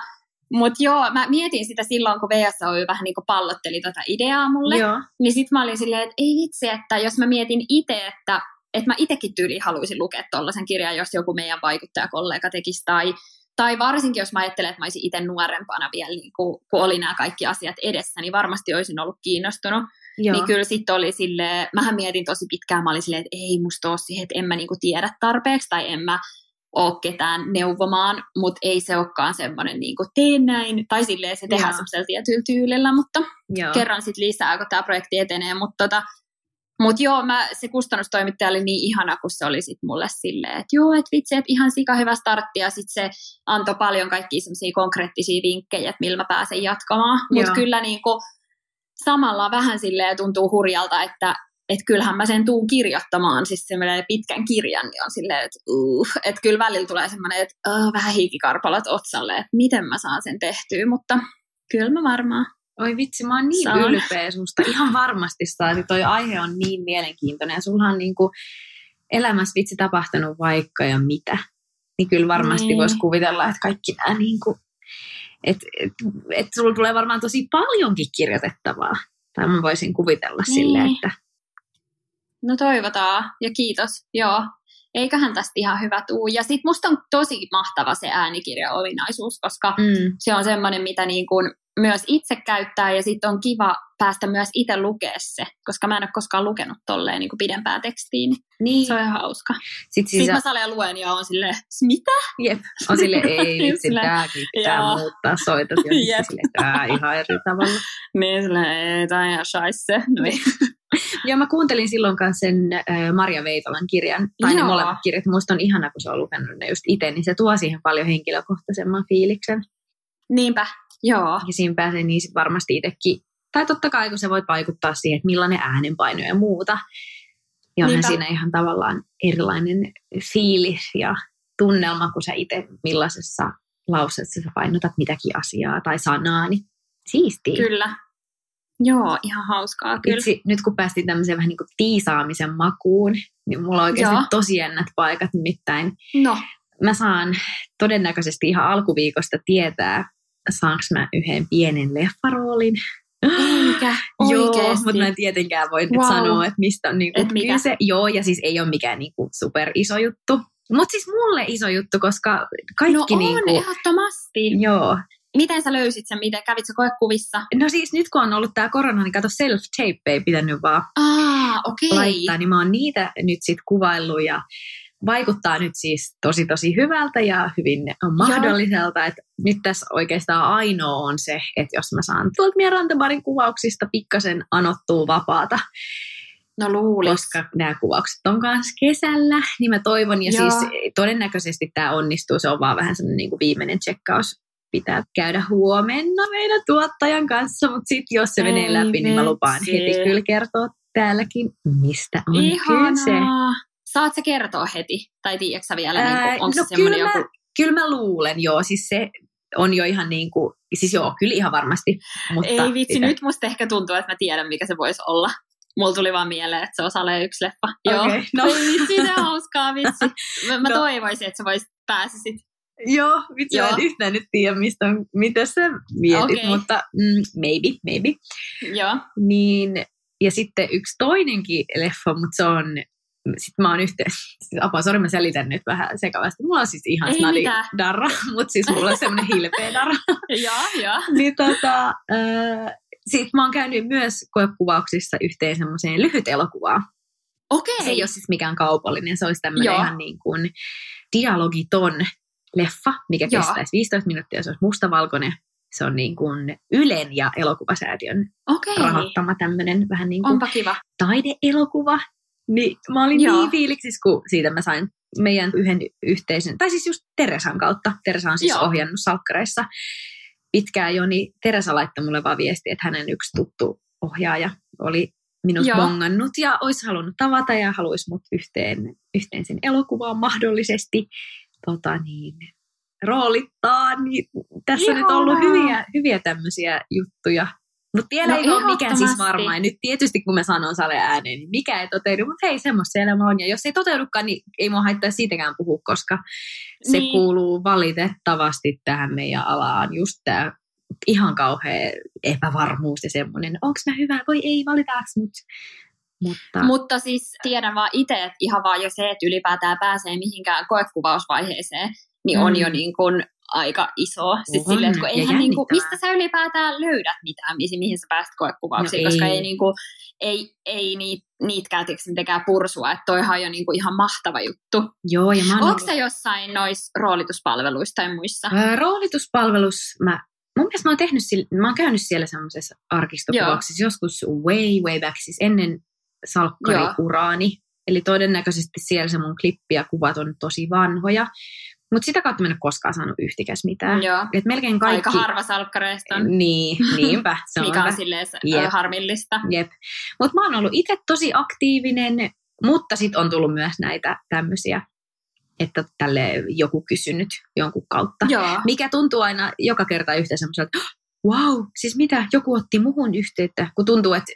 Mutta joo, mä mietin sitä silloin, kun VSOY vähän niin kuin pallotteli tota ideaa mulle. Joo. Niin sit mä olin silleen, että ei vitsi, että jos mä mietin itse, että, että mä itsekin tyyli haluaisin lukea tollaisen kirjan, jos joku meidän vaikuttajakollega tekisi, tai, tai varsinkin jos mä ajattelen, että mä olisin itse nuorempana vielä, niin kun, kun oli nämä kaikki asiat edessä, niin varmasti olisin ollut kiinnostunut. Joo. Niin kyllä sitten oli silleen, mähän mietin tosi pitkään, mä olin silleen, että ei musta ole siihen, että en mä niinku tiedä tarpeeksi, tai en mä ole ketään neuvomaan, mutta ei se olekaan semmoinen niinku tee näin, tai silleen se tehdään semmoisella tietyllä tyylillä, mutta Joo. kerran sitten lisää, kun tämä projekti etenee, mutta tota, mut joo, mä, se kustannustoimittaja oli niin ihana, kun se oli sit mulle silleen, että joo, että vitsi, että ihan sika hyvä startti, ja sitten se antoi paljon kaikkia semmoisia konkreettisia vinkkejä, että millä mä pääsen jatkamaan, mutta kyllä niinku, samalla vähän silleen tuntuu hurjalta, että et kyllähän mä sen tuun kirjoittamaan, siis semmoinen pitkän kirjan, niin on silleen, että uh, että kyllä välillä tulee semmoinen, että uh, vähän hiikikarpalot otsalle, että miten mä saan sen tehtyä, mutta kyllä mä varmaan. Oi vitsi, mä oon niin Saan. ylpeä susta. Ihan varmasti saati. Toi aihe on niin mielenkiintoinen ja sulla on niinku elämässä vitsi tapahtunut vaikka ja mitä. Niin kyllä varmasti Niin. voisi kuvitella, että kaikki nämä niinku, että et, et sulla tulee varmaan tosi paljonkin kirjoitettavaa. Tai mä voisin kuvitella Niin. silleen, että No toivotaan ja kiitos, joo. Eiköhän tästä ihan hyvä tuu. Ja sit musta on tosi mahtava se äänikirja-ominaisuus, koska mm, se on semmoinen, mitä niin kuin myös itse käyttää ja sitten on kiva päästä myös itse lukea se, koska mä en ole koskaan lukenut tolleen niin kuin pidempää tekstiin. niin. Se on ihan hauska. Sitten siis Sitten mä saleen luen ja on silleen, mitä? jep, on sille ei, [laughs] vitsi, tääkin pitää joo. muuttaa, soitat ja sitten silleen, tää ihan eri tavalla. [laughs] Niin silleen, ei, tää on ihan shaisse. [laughs] Niin. [laughs] Joo, mä kuuntelin silloin kanssa sen Marja Veitolan kirjan, tai ne Joo. molemmat kirjat. Musta on ihana, kun se on lukenut ne just itse, niin se tuo siihen paljon henkilökohtaisemman fiiliksen. Niinpä, joo. Ja siinä pääsee niin sit varmasti itsekin, tai totta kai kun sä voit vaikuttaa siihen, että millainen äänenpaino ja muuta. Ja onhan Niinpä. siinä ihan tavallaan erilainen fiilis ja tunnelma, kun sä itse millaisessa lauseessa sä painotat mitäkin asiaa tai sanaa, niin siistiä. Kyllä. Joo, ihan hauskaa kyllä. Itse, nyt kun päästiin tämmöiseen vähän niin kuin tiisaamisen makuun, niin mulla on oikeasti Joo. tosi jännät paikat. Nimittäin No, mä saan todennäköisesti ihan alkuviikosta tietää, saanko mä yhden pienen leffaroolin. eikä [gasps] Joo, mutta mä en tietenkään voi nyt Wow. sanoa, että mistä on niinku Et mikä? kyse. Joo, ja siis ei ole mikään niinku super iso juttu. Mutta siis mulle iso juttu, koska kaikki no on, niinku... ehdottomasti. Joo. Miten sä löysit sen? Miten kävit sä koekuvissa? No siis nyt kun on ollut tää korona, niin kato self-tape ei pitänyt vaan Aa, okei. laittaa, niin mä oon niitä nyt sit kuvaillut ja vaikuttaa nyt siis tosi tosi hyvältä ja hyvin mahdolliselta. Että nyt tässä oikeastaan ainoa on se, että jos mä saan tuolta meidän Rantabarin kuvauksista pikkasen anottua vapaata, No luulis. koska nämä kuvaukset on kanssa kesällä, niin mä toivon, ja Joo. siis todennäköisesti tämä onnistuu, se on vaan vähän semmoinen niin kuin viimeinen tsekkaus, pitää käydä huomenna meidän tuottajan kanssa, mutta sitten jos se Ei menee läpi, niin mä lupaan vitsi. heti kyllä kertoa täälläkin, mistä on kyse. Ihanaa. Saat sä kertoa heti? Tai tiedätkö vielä, Ää, niin onko no se kyllä mä- joku... Kyllä mä luulen, joo, siis se on jo ihan niin kuin, siis joo, kyllä ihan varmasti. Mutta Ei vitsi, sitä- nyt musta ehkä tuntuu, että mä tiedän, mikä se voisi olla. Mulla tuli vaan mieleen, että se on Sale yksi leffa. Joo. Okei, no. [laughs] Vitsi, se on hauskaa, vitsi. Mä, mä No. toivoisin, että sä voisit pääsisit. Joo, vitsi, Joo. en yhtään nyt tiedä, mistä mitä sä mietit, Okei. mutta mm, maybe, maybe. Joo. Niin, ja sitten yksi toinenkin leffa, mutta se on, sitten mä oon yhteen, siis apua, sori mä selitän nyt vähän sekavasti. Mulla on siis ihan Ei snadi mitään. darra, [laughs] mutta siis mulla on semmoinen hilpeä darra. [laughs] Joo, joo. niin tota, äh, sitten mä oon käynyt myös koekuvauksissa yhteen semmoiseen lyhyt elokuvaan. Okei. Se ei ole siis mikään kaupallinen, se olisi tämmöinen ihan niin kuin dialogiton leffa, mikä Joo. kestäisi 15 minuuttia, se olisi mustavalkoinen. Se on niin kuin Ylen ja elokuvasäätiön Okei. rahoittama tämmöinen vähän niin kuin Onpa kiva. taideelokuva. Niin mä olin Joo. niin fiiliksissä, kun siitä mä sain meidän yhden yhteisen, tai siis just Teresan kautta. Teresa on siis Joo. ohjannut salkkareissa pitkään jo, niin Teresa laittoi mulle vaan viesti, että hänen yksi tuttu ohjaaja oli minut Joo. bongannut ja olisi halunnut tavata ja haluaisi mut yhteen, yhteen sen elokuvaan mahdollisesti tota niin, roolittaa. Niin tässä on nyt ollut Ihanaa. hyviä, hyviä tämmöisiä juttuja. Mutta vielä No ei ole mikä siis varmaan. Nyt tietysti kun mä sanon sale ääneen, niin mikä ei toteudu, mutta hei, semmoista se elämä on. Ja jos ei toteudukaan, niin ei mua haittaa siitäkään puhua, koska se Niin. niin. kuuluu valitettavasti tähän meidän alaan. Just tämä ihan kauhea epävarmuus ja semmoinen, onko mä hyvä, voi ei, valitaaks mut. Mutta Mutta siis tiedän vaan itse, että ihan vaan jo se, että ylipäätään pääsee mihinkään koekuvausvaiheeseen, niin on Mm. jo niin kuin aika iso. Siis On, silleen, että kun ja eihän niin kuin, mistä sä ylipäätään löydät mitään, mihin, sä pääset koekuvauksiin, No koska ei. ei, niin kuin, ei, ei niitä, niitäkään mitenkään pursua, että toihan on jo niin kuin ihan mahtava juttu. joo, ja mä Onko ollut- jossain noissa roolituspalveluissa tai muissa? Ää, roolituspalvelus, mä, mun mielestä mä oon, tehnyt, mä oon käynyt siellä semmoisessa arkistokuvauksessa joskus way, way back, siis ennen salkkariuraani. Eli todennäköisesti siellä se mun klippi ja kuvat on tosi vanhoja. Mutta sitä kautta mä en ole koskaan saanut yhtikäs mitään. Joo. Et melkein kaikki... Aika harva salkkareista on, Niin, niinpä. Se on mikä on silleen Jep. harmillista. Jep. Mutta mä oon ollut itse tosi aktiivinen, mutta sitten on tullut myös näitä tämmöisiä, että tälle joku kysynyt jonkun kautta. Joo. Mikä tuntuu aina joka kerta yhtä semmoiselta, wow, siis mitä, joku otti muhun yhteyttä, kun tuntuu, että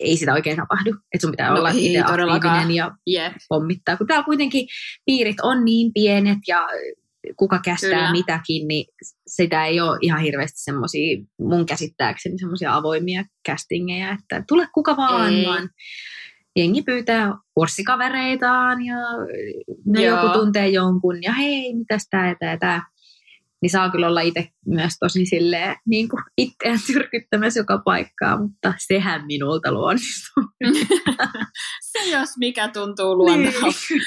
ei sitä oikein tapahdu. Että sun pitää No olla ei aktiivinen ja Jep. pommittaa. Kun täällä kuitenkin piirit on niin pienet ja kuka kästää Kyllä. Mitäkin, niin sitä ei ole ihan hirveästi semmoisia, mun käsittääkseni semmoisia avoimia castingeja, että tule kuka vaan, Ei. vaan jengi pyytää kurssikavereitaan ja no Joo. joku tuntee jonkun ja hei, mitäs tää ja tää ja tää. Niin saa kyllä olla itse myös tosi silleen niin kuin itseään tyrkyttämässä joka paikkaa, mutta sehän minulta luonnistuu. [laughs] Se jos mikä tuntuu luonteelta. Niin.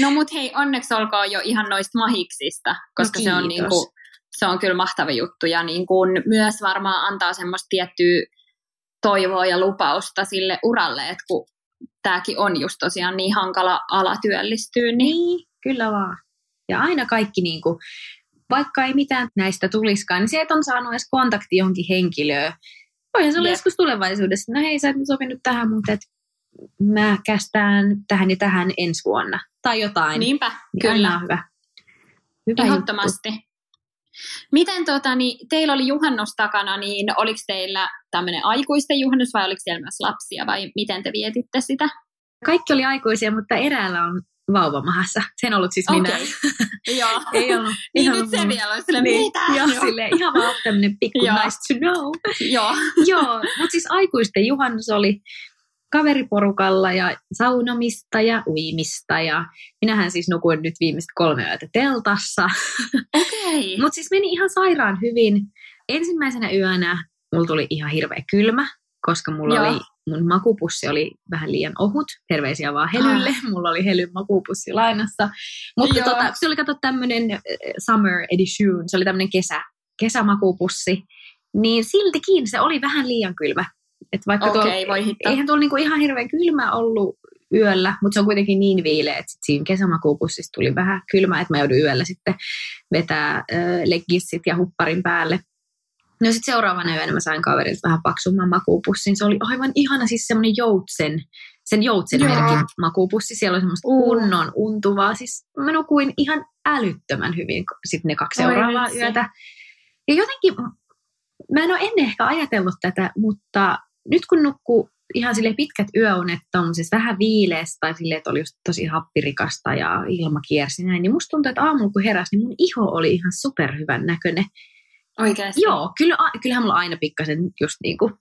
No mut hei, onneksi olkoon jo ihan noista mahiksista, koska No se on, kiitos. niinku, se on kyllä mahtava juttu ja niinku myös varmaan antaa semmoista tiettyä toivoa ja lupausta sille uralle, että kun tämäkin on just tosiaan niin hankala ala työllistyä, niin Niin, kyllä vaan. Ja aina kaikki, niin kuin, vaikka ei mitään näistä tuliskaan, niin se, että on saanut edes kontakti johonkin henkilöön. Voihan se olla joskus tulevaisuudessa. No hei, sä et sopinut tähän, mutta et mä kästään tähän ja tähän ensi vuonna. Tai jotain. niinpä, Niin kyllä, hyvä. Hyvä ehdottomasti. Miten tota, niin, teillä oli juhannus takana, niin oliko teillä tämmöinen aikuisten juhannus vai oliko siellä myös lapsia vai miten te vietitte sitä? juttu. Kaikki oli aikuisia, mutta eräällä on vauva mahassa. Se en ollut siis minä. Okei. [laughs] Joo. Ei ollut. Niin nyt se vielä olisi sille, Niin, mitä? joo, silleen, ihan vaan tämmöinen pikku nice to know. [laughs] Joo. Joo, mutta siis aikuisten juhannus oli kaveriporukalla ja saunomista ja uimista ja minähän siis nukuin nyt viimeiset kolme yötä teltassa. [laughs] Okei. Mutta siis meni ihan sairaan hyvin. Ensimmäisenä yönä mulla tuli ihan hirveä kylmä, koska mulla Joo. oli mun makupussi oli vähän liian ohut. Terveisiä vaan Helylle. Ah. Mulla oli Helyn makupussi lainassa. Mutta tota, se oli kato tämmöinen summer edition. Se oli tämmöinen kesä, kesämakupussi. Niin siltikin se oli vähän liian kylmä. Et vaikka Okei, tuolla, voi eihän tuolla niinku ihan hirveän kylmä ollut yöllä, mutta se on kuitenkin niin viileä, että sit siinä kesämakuupussissa tuli vähän kylmä, että mä joudun yöllä sitten vetää äh, leggissit ja hupparin päälle. No sitten seuraavana yönä mä sain kaverilta vähän paksumman makuupussin. Se oli aivan ihana, siis semmoinen joutsen, sen joutsen merkin makuupussi. Siellä oli semmoista Uh. kunnon untuvaa. Siis mä nukuin ihan älyttömän hyvin sitten ne kaksi Oi seuraavaa vitsi. yötä. Ja jotenkin, mä en ole ennen ehkä ajatellut tätä, mutta nyt kun nukkuu ihan sille pitkät yöunet tuommoisessa vähän viileässä tai sille, että oli just tosi happirikasta ja ilma kiersi näin, niin musta tuntuu, että aamulla kun heräsi, niin mun iho oli ihan superhyvän näköinen. Oikeasti. Joo, kyllä, a- kyllähän mulla aina pikkasen just niin kuin,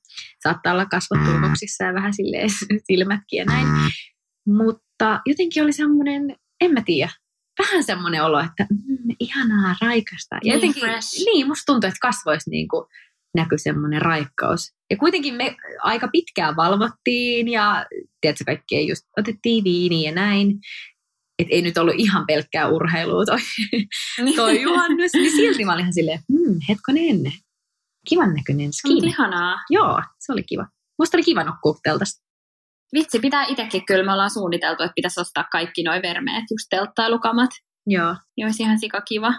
saattaa olla kasvot turvoksissa ja vähän silleen [laughs] silmätkin ja näin. Mutta jotenkin oli semmoinen, en mä tiedä, vähän semmoinen olo, että mm, ihanaa, raikasta. Ja Niin jotenkin, fresh. niin, musta tuntuu, että kasvoissa niin kuin näkyi semmoinen raikkaus. Ja kuitenkin me aika pitkään valvottiin ja tiedätkö, kaikkea just otettiin viiniä ja näin. Että ei nyt ollut ihan pelkkää urheilua toi, [laughs] toi juhannus, niin silti mä olin ihan silleen, hmm, hetkonen, kivan näköinen skin. Ihanaa. Joo, se oli kiva. Musta oli kiva nukkua teltasta. Vitsi, pitää itsekin kyllä, me ollaan suunniteltu, että pitäisi ostaa kaikki noi vermeet, just telttailukamat. Joo. Ja olisi ihan sika kiva.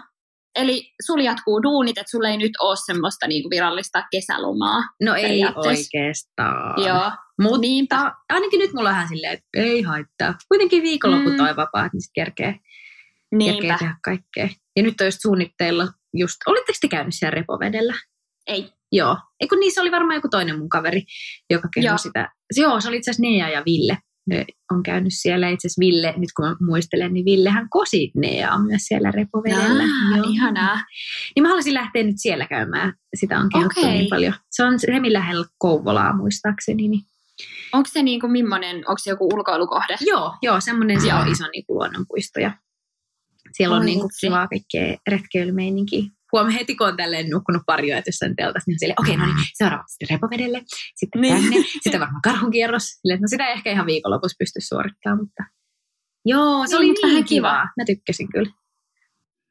Eli sulla jatkuu duunit, että sulla ei nyt ole semmoista niinku virallista kesälomaa. No ei oikeastaan. Joo, Mutta niinpä. ainakin nyt mulla on vähän silleen, että ei haittaa. Kuitenkin viikonloput Mm. on vapaat, niin sit kerkee, kerkee tehdä kaikkea. Ja nyt on just suunnitteilla just, olitteko te käynyt siellä repovedellä? Ei. Joo. Eikö niin, se oli varmaan joku toinen mun kaveri, joka Joo. kehui sitä. Joo, se oli itse asiassa Nea ja Ville. Ne on käynyt siellä. Itse asiassa Ville, nyt kun mä muistelen, niin Villehän kosi Neaa myös siellä repovedellä. Jaa, ihanaa. Niin mä haluaisin lähteä nyt siellä käymään. Sitä on kehuttu Okei. niin paljon. Se on Remin lähellä Kouvolaa muistaakseni. Niin. Onko se niinku millainen, onko se joku ulkoilukohde? Joo, joo, semmoinen se Joo. on iso niin kuin luonnonpuisto. Ja siellä on Oi niin kuin kivaa kaikkea retkeilymeininkiä. Huomenna heti, kun on tälleen nukkunut pari yötä jossain teltassa, niin on silleen, okei, no niin, seuraavaksi sitten repovedelle, sitten Niin. tänne, sitten varmaan karhunkierros. Silleen, että no sitä ei ehkä ihan viikonlopussa pysty suorittamaan, mutta joo, se Niin, oli mutta niin vähän kiva. kivaa. Mä tykkäsin kyllä.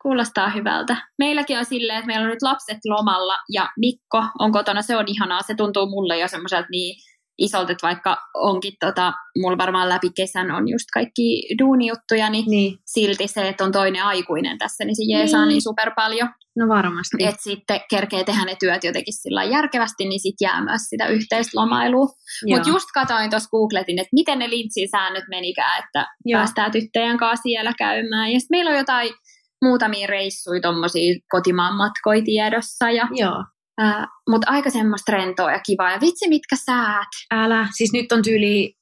Kuulostaa hyvältä. Meilläkin on silleen, että meillä on nyt lapset lomalla ja Mikko on kotona. Se on ihanaa. Se tuntuu mulle jo semmoiselta niin isolta, että vaikka onkin tota, mulla varmaan läpi kesän on just kaikki duunijuttuja, niin Niin, silti se, että on toinen aikuinen tässä, niin se jeesaa Niin. niin super paljon. no varmasti. Että sitten kerkee tehdä ne työt jotenkin sillä järkevästi, niin sitten jää myös sitä yhteistä lomailua. Joo. Mutta just katsoin tuossa googletin, että miten ne lintsin säännöt menikään, että Joo. päästään tyttöjen kanssa siellä käymään. Ja sitten meillä on jotain muutamia reissuja, tuommoisia kotimaan matkoja tiedossa. Ja, Joo. Mutta aika semmoista rentoa ja kivaa. Ja vitsi, mitkä säät. Älä. Siis nyt on tyyli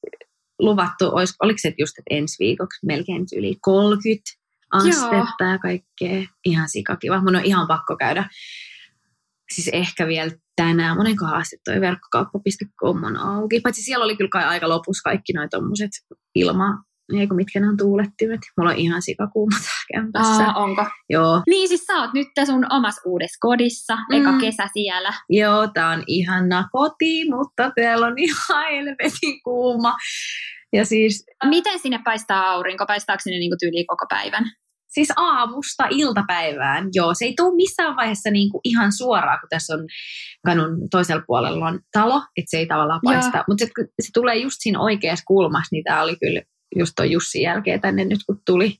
luvattu, olis, oliko se just että ensi viikoksi melkein yli 30 astetta ja kaikkea. Ihan sikakiva. Mun on ihan pakko käydä. Siis ehkä vielä tänään. Monenkohan asti toi verkkokauppa.com on auki. Paitsi siellä oli kyllä kai aika lopussa kaikki noi tommoset ilma, eikö mitkä ne on tuulettimet. Mulla on ihan sikakuuma tää kämpässä. Aa, onko? Joo. Niin siis sä oot nyt sun omassa uudessa kodissa, eka Mm. kesä siellä. Joo, tää on ihana koti, mutta täällä on ihan helvetin kuuma. Ja siis Miten sinne paistaa aurinko? Paistaako sinne niinku tyyliin koko päivän? Siis aamusta iltapäivään, joo. Se ei tule missään vaiheessa niinku ihan suoraan, kun tässä on kanun toisella puolella on talo, että se ei tavallaan paista. Mutta se, se tulee just siinä oikeassa kulmassa, niin tämä oli kyllä just tuon Jussin jälkeen tänne nyt, kun tuli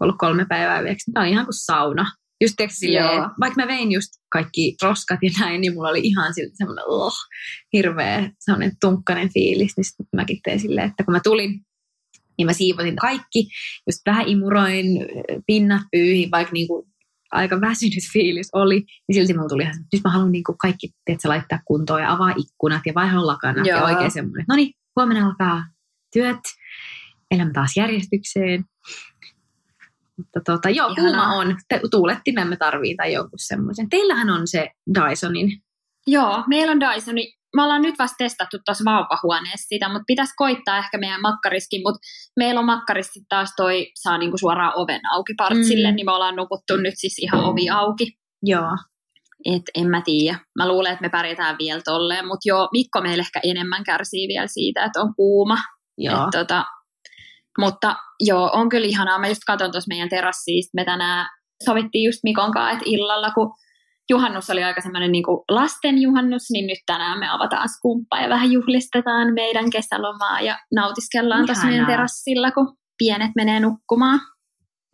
ollut kolme päivää yöksi. Tämä on ihan kuin sauna. Just tiiäks, silleen, vaikka mä vein just kaikki roskat ja näin, niin mulla oli ihan silti semmoinen oh, hirveä semmoinen tunkkainen fiilis. Niin sitten mäkin tein silleen, että kun mä tulin, niin mä siivotin kaikki, just vähän imuroin, pinnat pyyhin, vaikka niinku aika väsynyt fiilis oli, niin silti mulla tuli ihan, se, nyt mä haluan niinku kaikki tiedätkö, laittaa kuntoon ja avaa ikkunat ja vaihon lakanat ja Joo. oikein semmoinen, no niin, huomenna alkaa työt, elämä taas järjestykseen. Mutta tota, joo, Ihanaa. kuuma on. Tuulettimen me tarviin tai jonkun semmoisen. Teillähän on se Dysonin. Joo, meillä on Dysoni. Me ollaan nyt vasta testattu tuossa vauvahuoneessa sitä, mutta pitäisi koittaa ehkä meidän makkariskin, mutta meillä on makkariskin taas toi, saa niinku suoraan oven auki partsille, mm. niin me ollaan nukuttu nyt siis ihan ovi auki. Joo. Et en mä tiedä. Mä luulen, että me pärjätään vielä tolleen, mutta joo, Mikko meillä ehkä enemmän kärsii vielä siitä, että on kuuma. Joo. Et tota, mutta joo, on kyllä ihanaa. Mä just katson tuossa meidän terassista, me tänään sovittiin just Mikon kanssa, että illalla, kun juhannus oli aika semmoinen niin lasten juhannus, niin nyt tänään me avataan skumppaa ja vähän juhlistetaan meidän kesälomaa ja nautiskellaan tuossa meidän terassilla, kun pienet menee nukkumaan.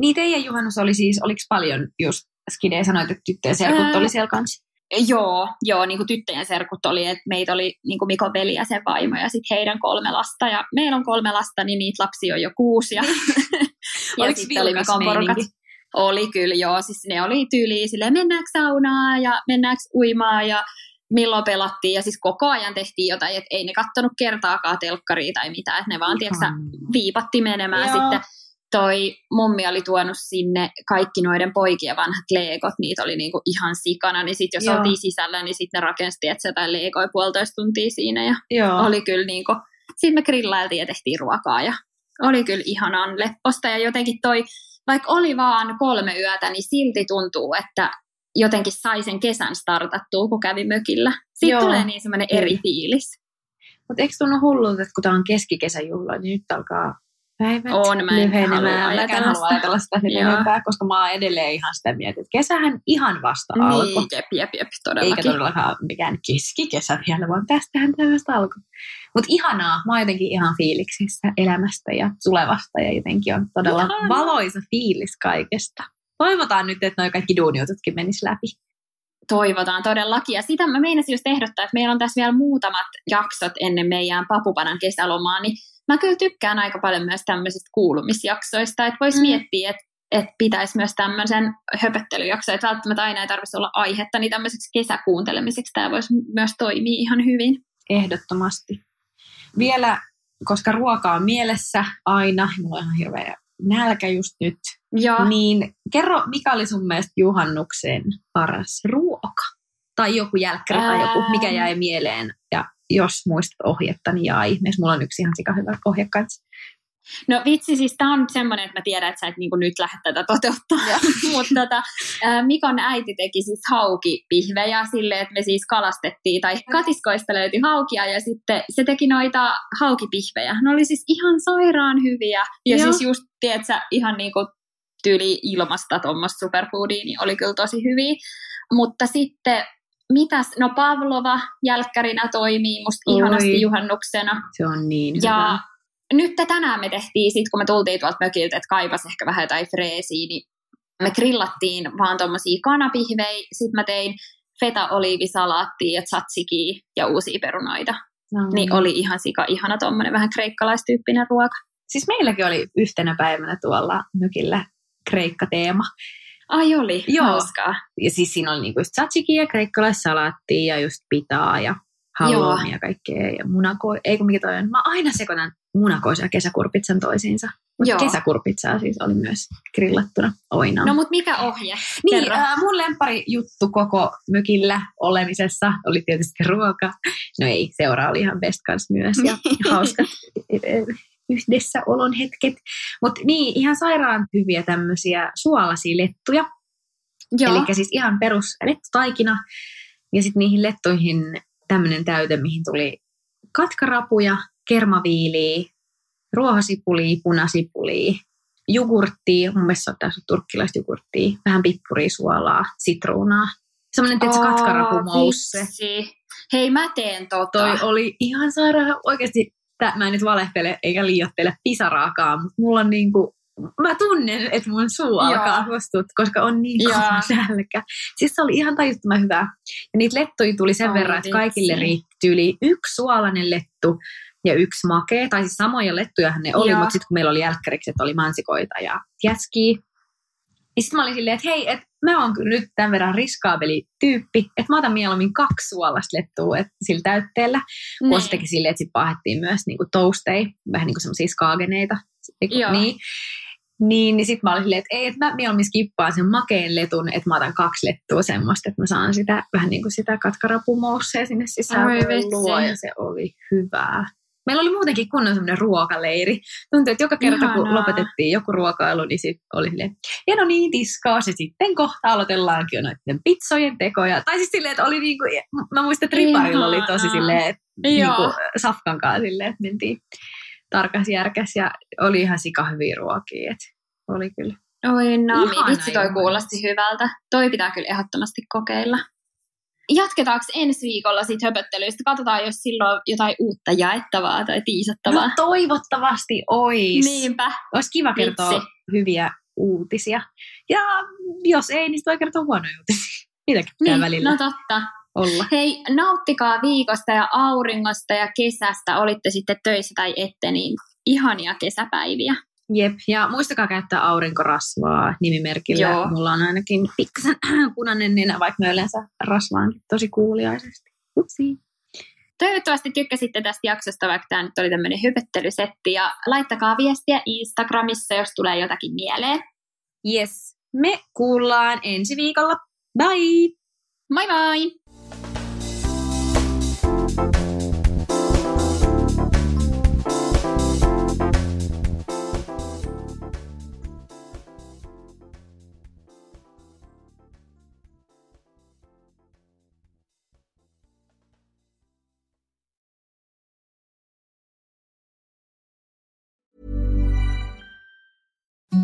Niin teidän juhannus oli siis, oliko paljon just Skide sanoit, että tyttöjen serkut Ää. oli siellä kanssa? Joo, joo niin kuin tyttöjen serkut oli, että meitä oli niin kuin Mikon veli ja sen vaimo ja sitten heidän kolme lasta. Ja meillä on kolme lasta, niin niitä lapsia on jo kuusi. Ja, [laughs] ja sitten oli Mikon porukat. Oli kyllä, joo. Siis ne oli tyyliä silleen, mennäänkö saunaa ja mennäänkö uimaan ja milloin pelattiin. Ja siis koko ajan tehtiin jotain, että ei ne kattonut kertaakaan telkkaria tai mitään. Että ne vaan, tiedätkö, viipatti menemään Joo. sitten. Toi mummi oli tuonut sinne kaikki noiden poikien vanhat leekot, niitä oli niinku ihan sikana, niin sitten jos Joo. oltiin sisällä, niin sitten ne rakensi, että se tai leekoi puolitoista tuntia siinä ja Joo. oli kyllä niinku, sitten me grillailtiin ja tehtiin ruokaa ja oli kyllä ihanan lepposta ja jotenkin toi, vaikka oli vaan kolme yötä, niin silti tuntuu, että jotenkin sai sen kesän startattua, kun kävi mökillä. Siitä Joo. tulee niin semmoinen eri fiilis. Mutta eikö tunnu hullulta, että kun tämä on keskikesäjuhla, niin nyt alkaa päivät On, mä en halua ajatella Mäkään halua ajatella sitä enempää, koska mä oon edelleen ihan sitä mieltä, että kesähän ihan vasta alkoi. Niin, jep, jep, jep, Eikä todellakin. todellakaan mikään keskikesä vielä, vaan tästähän tämä vasta alkoi. Mutta ihanaa, mä oon jotenkin ihan fiiliksissä elämästä ja tulevasta ja jotenkin on todella Ihanaa. valoisa fiilis kaikesta. Toivotaan nyt, että noi kaikki duuniututkin menis läpi. Toivotaan todellakin. Ja sitä mä meinasin just ehdottaa, että meillä on tässä vielä muutamat jaksot ennen meidän papupanan kesälomaa, niin mä kyllä tykkään aika paljon myös tämmöisistä kuulumisjaksoista, että voisi Mm. miettiä, että että pitäisi myös tämmöisen höpöttelyjakso, että välttämättä aina ei tarvitsisi olla aihetta, niin tämmöiseksi kesäkuuntelemiseksi tämä voisi myös toimia ihan hyvin. Ehdottomasti. Vielä, koska ruoka on mielessä aina, mulla on ihan hirveä nälkä just nyt, Ja niin kerro, mikä oli sun mielestä juhannuksen paras ruoka? Tai joku jälkkäri tai joku, mikä jäi mieleen. Ja jos muistat ohjetta, niin jaa ihmeessä. Mulla on yksi ihan sika hyvä ohje kanssa. No vitsi, siis tämä on semmoinen, että mä tiedän, että sä et niinku nyt lähde tätä toteuttaa. [laughs] Mutta tota, Mikon äiti teki siis haukipihvejä silleen, että me siis kalastettiin, tai katiskoista löytyi haukia, ja sitten se teki noita haukipihvejä. Ne oli siis ihan sairaan hyviä. Ja Joo. siis just, tiedätkö, ihan niinku tyyli ilmasta tuommoista superfoodia, niin oli kyllä tosi hyviä. Mutta sitten, mitäs, no Pavlova jälkkärinä toimii musta Oi. ihanasti juhannuksena. Se on niin Ja hyvä. nyt tänään me tehtiin, sit kun me tultiin tuolta mökiltä, että kaipas ehkä vähän jotain freesiä, niin me grillattiin vaan tommosia kanapihvejä. Sitten mä tein feta-oliivisalaattia ja tzatsikia ja uusia perunoita. No, Niin oli ihan sika ihana tommonen vähän kreikkalaistyyppinen ruoka. Siis meilläkin oli yhtenä päivänä tuolla mökillä kreikka-teema. Ai oli, Joo. hauskaa. Ja siis siinä oli niinku just tzatziki ja kreikkalaissalaattia ja just pitaa ja halloumia ja kaikkea. Ja munako, ei kun mikä toi on. Mä aina sekoitan munakoisen ja kesäkurpitsan toisiinsa. Mutta kesäkurpitsaa siis oli myös grillattuna oinaan. No mut mikä ohje? Niin, Kerro. äh, mun lempari juttu koko mökillä olemisessa oli tietysti ruoka. No ei, seura oli ihan best myös ja [laughs] hauskat eh, yhdessäolon hetket. Mutta niin, ihan sairaan hyviä tämmöisiä suolaisia lettuja. Eli siis ihan perus lettutaikina. Ja sitten niihin lettuihin tämmöinen täyte, mihin tuli katkarapuja, kermaviiliä, ruohosipulia, punasipulia, jogurttia, mun mielestä se on tässä turkkilaista jogurttia, vähän pippuria, suolaa, sitruunaa. Semmoinen, tietysti, katkarapumousse. Hei, mä teen tota. Toi oli ihan sairaan, oikeasti, tää, mä en nyt valehtele eikä liiottele pisaraakaan, mutta mulla on niinku, mä tunnen, että mun suu alkaa kostua, koska on niin kova nälkä. Siis se oli ihan tajuttoman hyvää. Ja niitä lettuja tuli sen Ai verran, että kaikille riitti yli yksi suolainen lettu ja yksi makea. Tai siis samoja lettujahan ne oli, Joo. mutta sitten kun meillä oli jälkkäriksi, että oli mansikoita ja jäskiä, niin sitten mä olin silleen, että hei, että mä oon kyllä nyt tämän verran riskaabeli tyyppi, että mä otan mieluummin kaksi suolasta lettua et, sillä täytteellä. Kun Niin. se teki silleen, että sitten pahettiin myös niinku toasteja, vähän niin kuin semmoisia skaageneita. Joo. Niin, niin, niin sitten mä olin silleen, että ei, että mä mieluummin skippaan sen makeen letun, että mä otan kaksi lettua semmoista, että mä saan sitä vähän niin kuin sitä katkarapumoussea sinne sisään. Oi Voi luo, ja se oli hyvää. Meillä oli muutenkin kunnon semmoinen ruokaleiri. Tuntuu, että joka kerta Ihanaa. kun lopetettiin joku ruokailu, niin sit oli silleen, ja no niin, tiskaus ja sitten kohta aloitellaankin jo noiden pizzojen tekoja. Tai siis silleen, että oli niinku, mä muistan, että riparilla oli tosi silleen, että niinku safkan kanssa silleen, että mentiin tarkas järkäs ja oli ihan sika hyviä ruokia. Et oli kyllä. Oi Nami, Ihana vitsi toi kuulosti hyvältä. Toi pitää kyllä ehdottomasti kokeilla. Jatketaanko ensi viikolla siitä höpöttelyistä? Katsotaan, jos silloin on jotain uutta jaettavaa tai tiisattavaa. No toivottavasti ois. Niinpä. Olisi kiva kertoa Vitsi. hyviä uutisia. Ja jos ei, niin voi kertoa huonoja uutisia. [laughs] Niitäkin pitää Niin, välillä no totta. olla. Hei, nauttikaa viikosta ja auringosta ja kesästä, olitte sitten töissä tai ette, niin ihania kesäpäiviä. Jep, ja muistakaa käyttää aurinkorasvaa nimimerkillä. Joo. Mulla on ainakin pikkasen [clears throat] punainen nenä, vaikka mä yleensä rasvaankin tosi kuuliaisesti. Upsi. Toivottavasti tykkäsitte tästä jaksosta, vaikka tämä nyt oli tämmöinen hypettelysetti. Ja laittakaa viestiä Instagramissa, jos tulee jotakin mieleen. Yes, me kuullaan ensi viikolla. Bye! Moi moi!